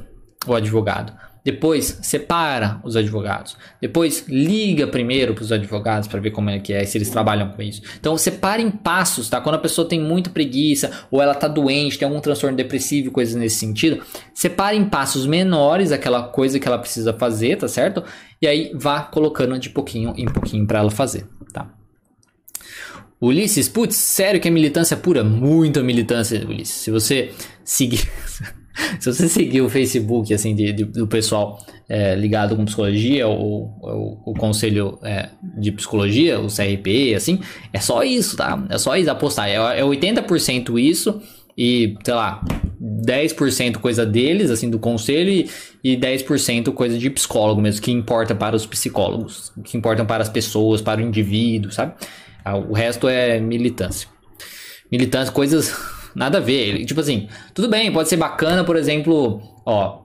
o advogado. Depois separa os advogados. Depois liga primeiro para os advogados para ver como é que é, se eles trabalham com isso. Então separa em passos, tá? Quando a pessoa tem muita preguiça ou ela tá doente, tem algum transtorno depressivo, coisas nesse sentido, separa em passos menores aquela coisa que ela precisa fazer, tá certo? E aí vá colocando de pouquinho em pouquinho para ela fazer? Ulisses, putz, sério que é militância pura? Muita militância, Ulisses. Se você seguir. se você seguir o Facebook assim de, de do pessoal é, ligado com psicologia ou, o conselho é, de psicologia, o CRP, assim, é só isso, tá? É só isso apostar. É, é 80% isso e, sei lá, 10% coisa deles, assim, do conselho e, e 10% coisa de psicólogo mesmo, que importa para os psicólogos, que importam para as pessoas, para o indivíduo, sabe? Ah, o resto é militância. Militância, coisas nada a ver. Tipo assim, tudo bem, pode ser bacana, por exemplo, ó.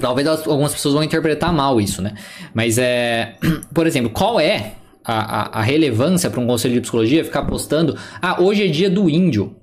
Talvez algumas pessoas vão interpretar mal isso, né? Mas é. Por exemplo, qual é a, a, a relevância para um conselho de psicologia ficar postando. Ah, hoje é dia do índio.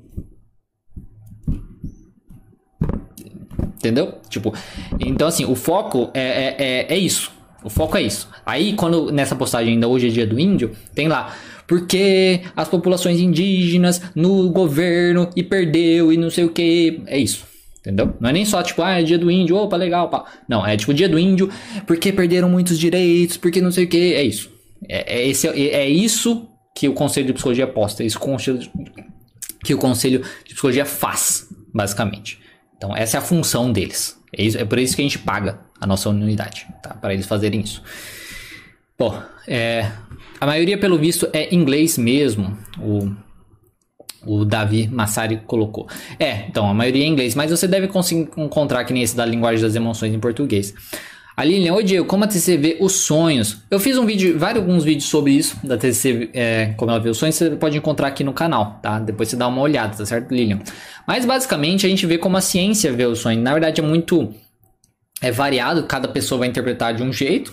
Entendeu? Tipo, então assim, o foco é, é, é, é isso. O foco é isso. Aí, quando nessa postagem ainda hoje é dia do índio, tem lá porque as populações indígenas no governo e perdeu e não sei o que. É isso. Entendeu? Não é nem só tipo, ah, é dia do índio, opa, legal, pá. Não, é tipo dia do índio, porque perderam muitos direitos, porque não sei o que. É isso. É, é, esse, é, é isso que o Conselho de Psicologia posta, é isso que o Conselho de Psicologia faz, basicamente. Então, essa é a função deles. É, isso, é por isso que a gente paga a nossa unidade, tá? Para eles fazerem isso. Bom, é, a maioria, pelo visto, é inglês mesmo. O, o Davi Massari colocou. É, então, a maioria é inglês, mas você deve conseguir encontrar que nem esse da linguagem das emoções em português. A Lilian, oi Diego, como a TCC vê os sonhos? Eu fiz um vídeo, vários alguns vídeos sobre isso, da TCC, é, como ela vê os sonhos, você pode encontrar aqui no canal, tá? Depois você dá uma olhada, tá certo, Lilian? Mas basicamente a gente vê como a ciência vê os sonhos. Na verdade é muito é variado, cada pessoa vai interpretar de um jeito,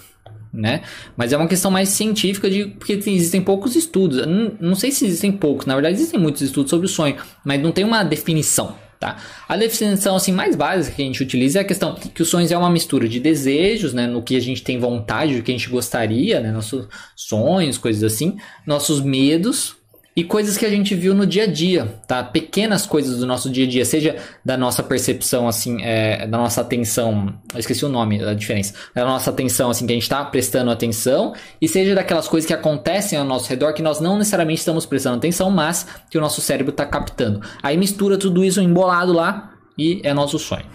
né? Mas é uma questão mais científica de porque existem poucos estudos. Não, sei se existem poucos, na verdade existem muitos estudos sobre o sonho, mas não tem uma definição, tá? A definição assim mais básica que a gente utiliza é a questão que os sonhos é uma mistura de desejos, né, no que a gente tem vontade, do que a gente gostaria, né, nossos sonhos, coisas assim, nossos medos e coisas que a gente viu no dia a dia, tá? Pequenas coisas do nosso dia a dia, seja da nossa percepção, assim, é, da nossa atenção, eu esqueci o nome da diferença, da nossa atenção, assim, que a gente está prestando atenção, e seja daquelas coisas que acontecem ao nosso redor que nós não necessariamente estamos prestando atenção, mas que o nosso cérebro está captando. Aí mistura tudo isso embolado lá e é nosso sonho.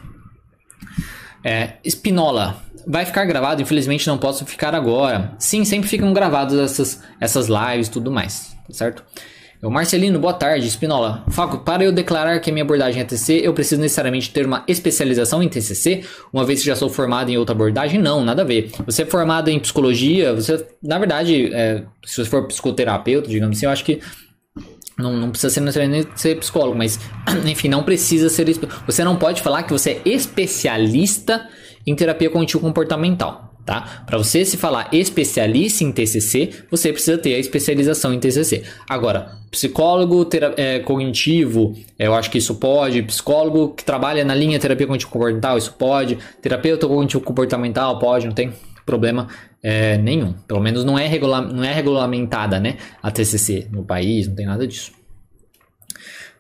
É, Spinola, vai ficar gravado, infelizmente não posso ficar agora. Sim, sempre ficam gravadas essas, essas lives e tudo mais certo? O Marcelino, boa tarde. Espinola, Faco, para eu declarar que a minha abordagem é TCC, eu preciso necessariamente ter uma especialização em TCC, uma vez que já sou formado em outra abordagem? Não, nada a ver. Você é formado em psicologia, você, na verdade, é, se você for psicoterapeuta, digamos assim, eu acho que não, não precisa ser necessariamente ser psicólogo, mas enfim, não precisa ser. Você não pode falar que você é especialista em terapia cognitivo comportamental tá? Para você se falar especialista em TCC, você precisa ter a especialização em TCC. Agora, psicólogo é, cognitivo, eu acho que isso pode. Psicólogo que trabalha na linha terapia cognitivo comportamental, isso pode. Terapeuta cognitivo comportamental, pode, não tem problema é, nenhum. Pelo menos não é, regula não é regulamentada, né? A TCC no país, não tem nada disso.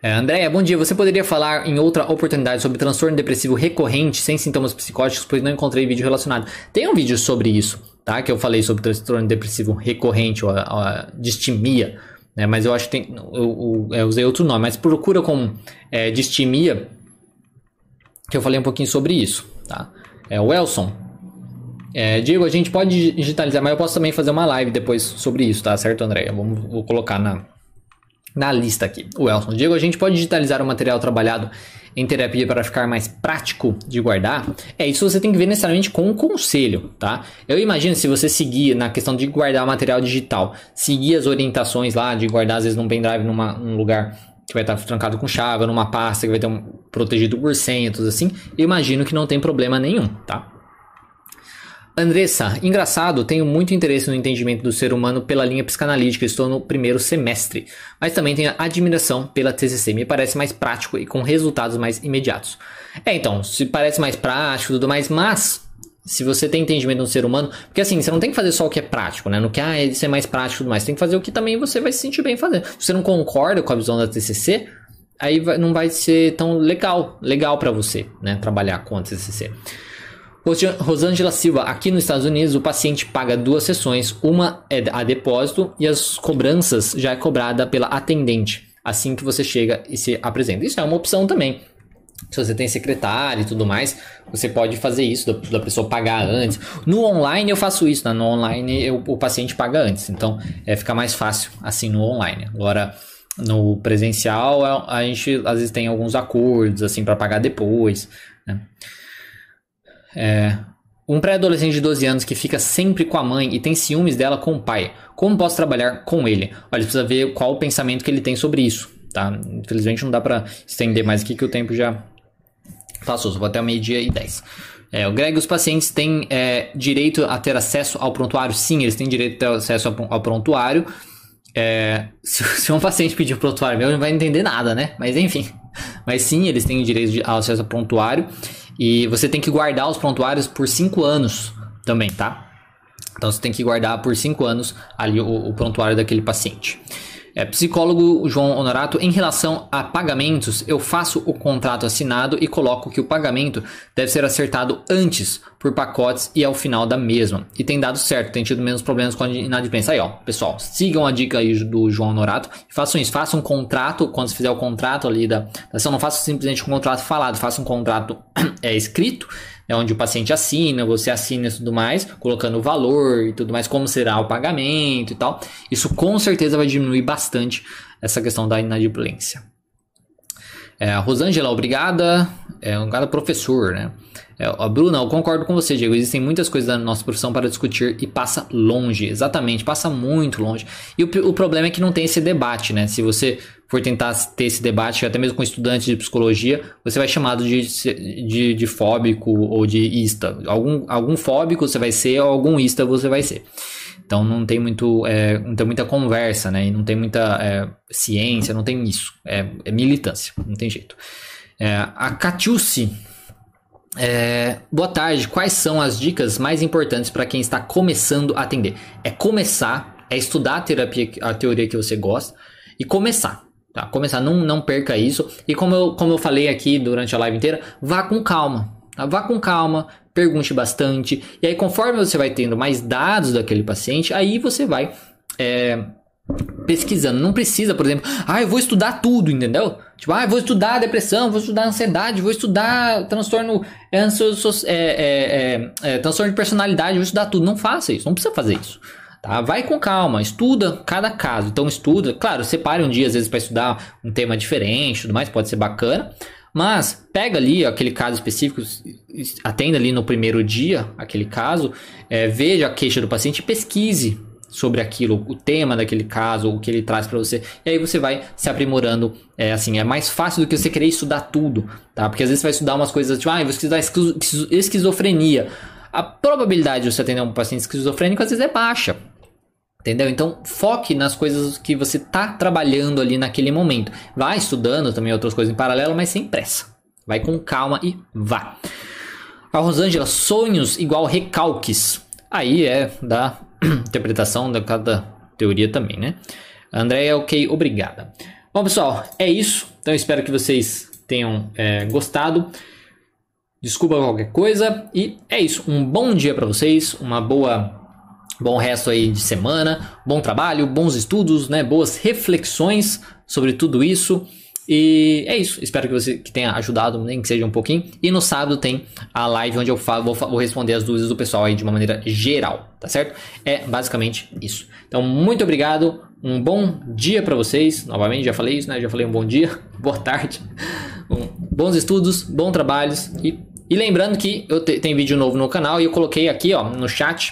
É, Andréia, bom dia. Você poderia falar em outra oportunidade sobre transtorno depressivo recorrente sem sintomas psicóticos, pois não encontrei vídeo relacionado. Tem um vídeo sobre isso, tá? Que eu falei sobre transtorno depressivo recorrente, ou a, a distimia, né? Mas eu acho que tem. Eu, eu, eu usei outro nome, mas procura com é, distimia, que eu falei um pouquinho sobre isso, tá? É o Elson. É, Diego, a gente pode digitalizar, mas eu posso também fazer uma live depois sobre isso, tá? Certo, Andréia? Vamos vou colocar na, na lista aqui. O Elson. Diego, a gente pode digitalizar o material trabalhado em terapia para ficar mais prático de guardar? É, isso você tem que ver necessariamente com o conselho, tá? Eu imagino se você seguir na questão de guardar o material digital, seguir as orientações lá de guardar às vezes num pendrive num lugar que vai estar trancado com chave, numa pasta que vai ter um protegido por centos, assim, eu imagino que não tem problema nenhum, tá? Andressa, engraçado, tenho muito interesse no entendimento do ser humano pela linha psicanalítica, estou no primeiro semestre, mas também tenho admiração pela TCC, me parece mais prático e com resultados mais imediatos. É, então, se parece mais prático e tudo mais, mas se você tem entendimento do ser humano, porque assim, você não tem que fazer só o que é prático, né? No que ah, isso é mais prático e tudo mais, você tem que fazer o que também você vai se sentir bem fazendo. Se você não concorda com a visão da TCC, aí não vai ser tão legal, legal para você, né, trabalhar com a TCC. Rosângela Silva, aqui nos Estados Unidos o paciente paga duas sessões, uma é a depósito e as cobranças já é cobrada pela atendente assim que você chega e se apresenta. Isso é uma opção também. Se você tem secretário e tudo mais, você pode fazer isso, da, pessoa pagar antes. No online eu faço isso, né? no online eu, o paciente paga antes, então é, fica mais fácil assim no online. Agora no presencial a gente às vezes tem alguns acordos assim para pagar depois. Né? É, um pré-adolescente de 12 anos que fica sempre com a mãe e tem ciúmes dela com o pai. Como posso trabalhar com ele? Olha, precisa ver qual o pensamento que ele tem sobre isso, tá? Infelizmente não dá para estender mais aqui que o tempo já passou, só vou até meio-dia e 10. É, o Greg, os pacientes têm é, direito a ter acesso ao prontuário? Sim, eles têm direito a ter acesso ao, ao prontuário. É, se, se, um paciente pedir o prontuário meu, não vai entender nada, né? Mas enfim. Mas sim, eles têm direito de acesso ao prontuário. E você tem que guardar os prontuários por 5 anos também, tá? Então você tem que guardar por 5 anos ali o, o prontuário daquele paciente. É, psicólogo João Honorato, em relação a pagamentos, eu faço o contrato assinado e coloco que o pagamento deve ser acertado antes por pacotes e ao final da mesma. E tem dado certo, tem tido menos problemas com a inadimplência. Aí, ó, pessoal, sigam a dica aí do João Honorato, façam isso, façam um contrato, quando você fizer o contrato ali da ação, não faça simplesmente um contrato falado, faça um contrato é, escrito é onde o paciente assina, você assina e tudo mais, colocando o valor e tudo mais, como será o pagamento e tal. Isso com certeza vai diminuir bastante essa questão da inadimplência. É, Rosângela, obrigada. É, obrigada, professor, né? É, a Bruna, eu concordo com você, Diego. Existem muitas coisas da nossa profissão para discutir e passa longe. Exatamente, passa muito longe. E o, o problema é que não tem esse debate, né? Se você for tentar ter esse debate, até mesmo com estudantes de psicologia, você vai chamado de, de, de fóbico ou de ista. Algum, algum fóbico você vai ser, ou algum ista você vai ser. Então não tem muito, é, não tem muita conversa, né? E não tem muita é, ciência, não tem isso. É, é militância, não tem jeito. É, a Catiusi, é, boa tarde. Quais são as dicas mais importantes para quem está começando a atender? É começar, é estudar a terapia, a teoria que você gosta e começar. Tá? Começar, não, não perca isso. E como eu, como eu falei aqui durante a live inteira, vá com calma. Tá? Vá com calma, pergunte bastante. E aí, conforme você vai tendo mais dados daquele paciente, aí você vai é, pesquisando. Não precisa, por exemplo, ah, eu vou estudar tudo, entendeu? Tipo, ah, eu vou estudar depressão, vou estudar ansiedade, vou estudar transtorno, é, é, é, é, transtorno de personalidade, vou estudar tudo. Não faça isso, não precisa fazer isso. Tá? Vai com calma, estuda cada caso. Então estuda, claro, separe um dia às vezes para estudar um tema diferente, tudo mais, pode ser bacana. Mas pega ali aquele caso específico, atenda ali no primeiro dia aquele caso, é, veja a queixa do paciente e pesquise sobre aquilo, o tema daquele caso, o que ele traz para você. E aí você vai se aprimorando. É assim, é mais fácil do que você querer estudar tudo, tá? Porque às vezes você vai estudar umas coisas tipo, ah, eu vou estudar esquizofrenia. A probabilidade de você atender um paciente esquizofrênico às vezes é baixa. Entendeu? Então, foque nas coisas que você está trabalhando ali naquele momento. Vai estudando também outras coisas em paralelo, mas sem pressa. Vai com calma e vá. A Rosângela, sonhos igual recalques. Aí é da interpretação de cada teoria também, né? Andréia, ok, obrigada. Bom, pessoal, é isso. Então, espero que vocês tenham é, gostado. Desculpa qualquer coisa. E é isso. Um bom dia para vocês. Uma boa Bom resto aí de semana, bom trabalho, bons estudos, né? Boas reflexões sobre tudo isso. E é isso. Espero que você que tenha ajudado, nem que seja um pouquinho. E no sábado tem a live onde eu falo, vou, vou responder as dúvidas do pessoal aí de uma maneira geral, tá certo? É basicamente isso. Então, muito obrigado. Um bom dia para vocês. Novamente, já falei isso, né? Já falei um bom dia, boa tarde. Bons estudos, bons trabalhos. E, e lembrando que eu te, tem vídeo novo no canal e eu coloquei aqui, ó, no chat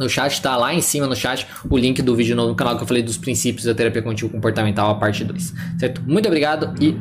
no chat, está lá em cima no chat o link do vídeo novo no canal que eu falei dos princípios da terapia contínua comportamental, a parte 2. Certo? Muito obrigado e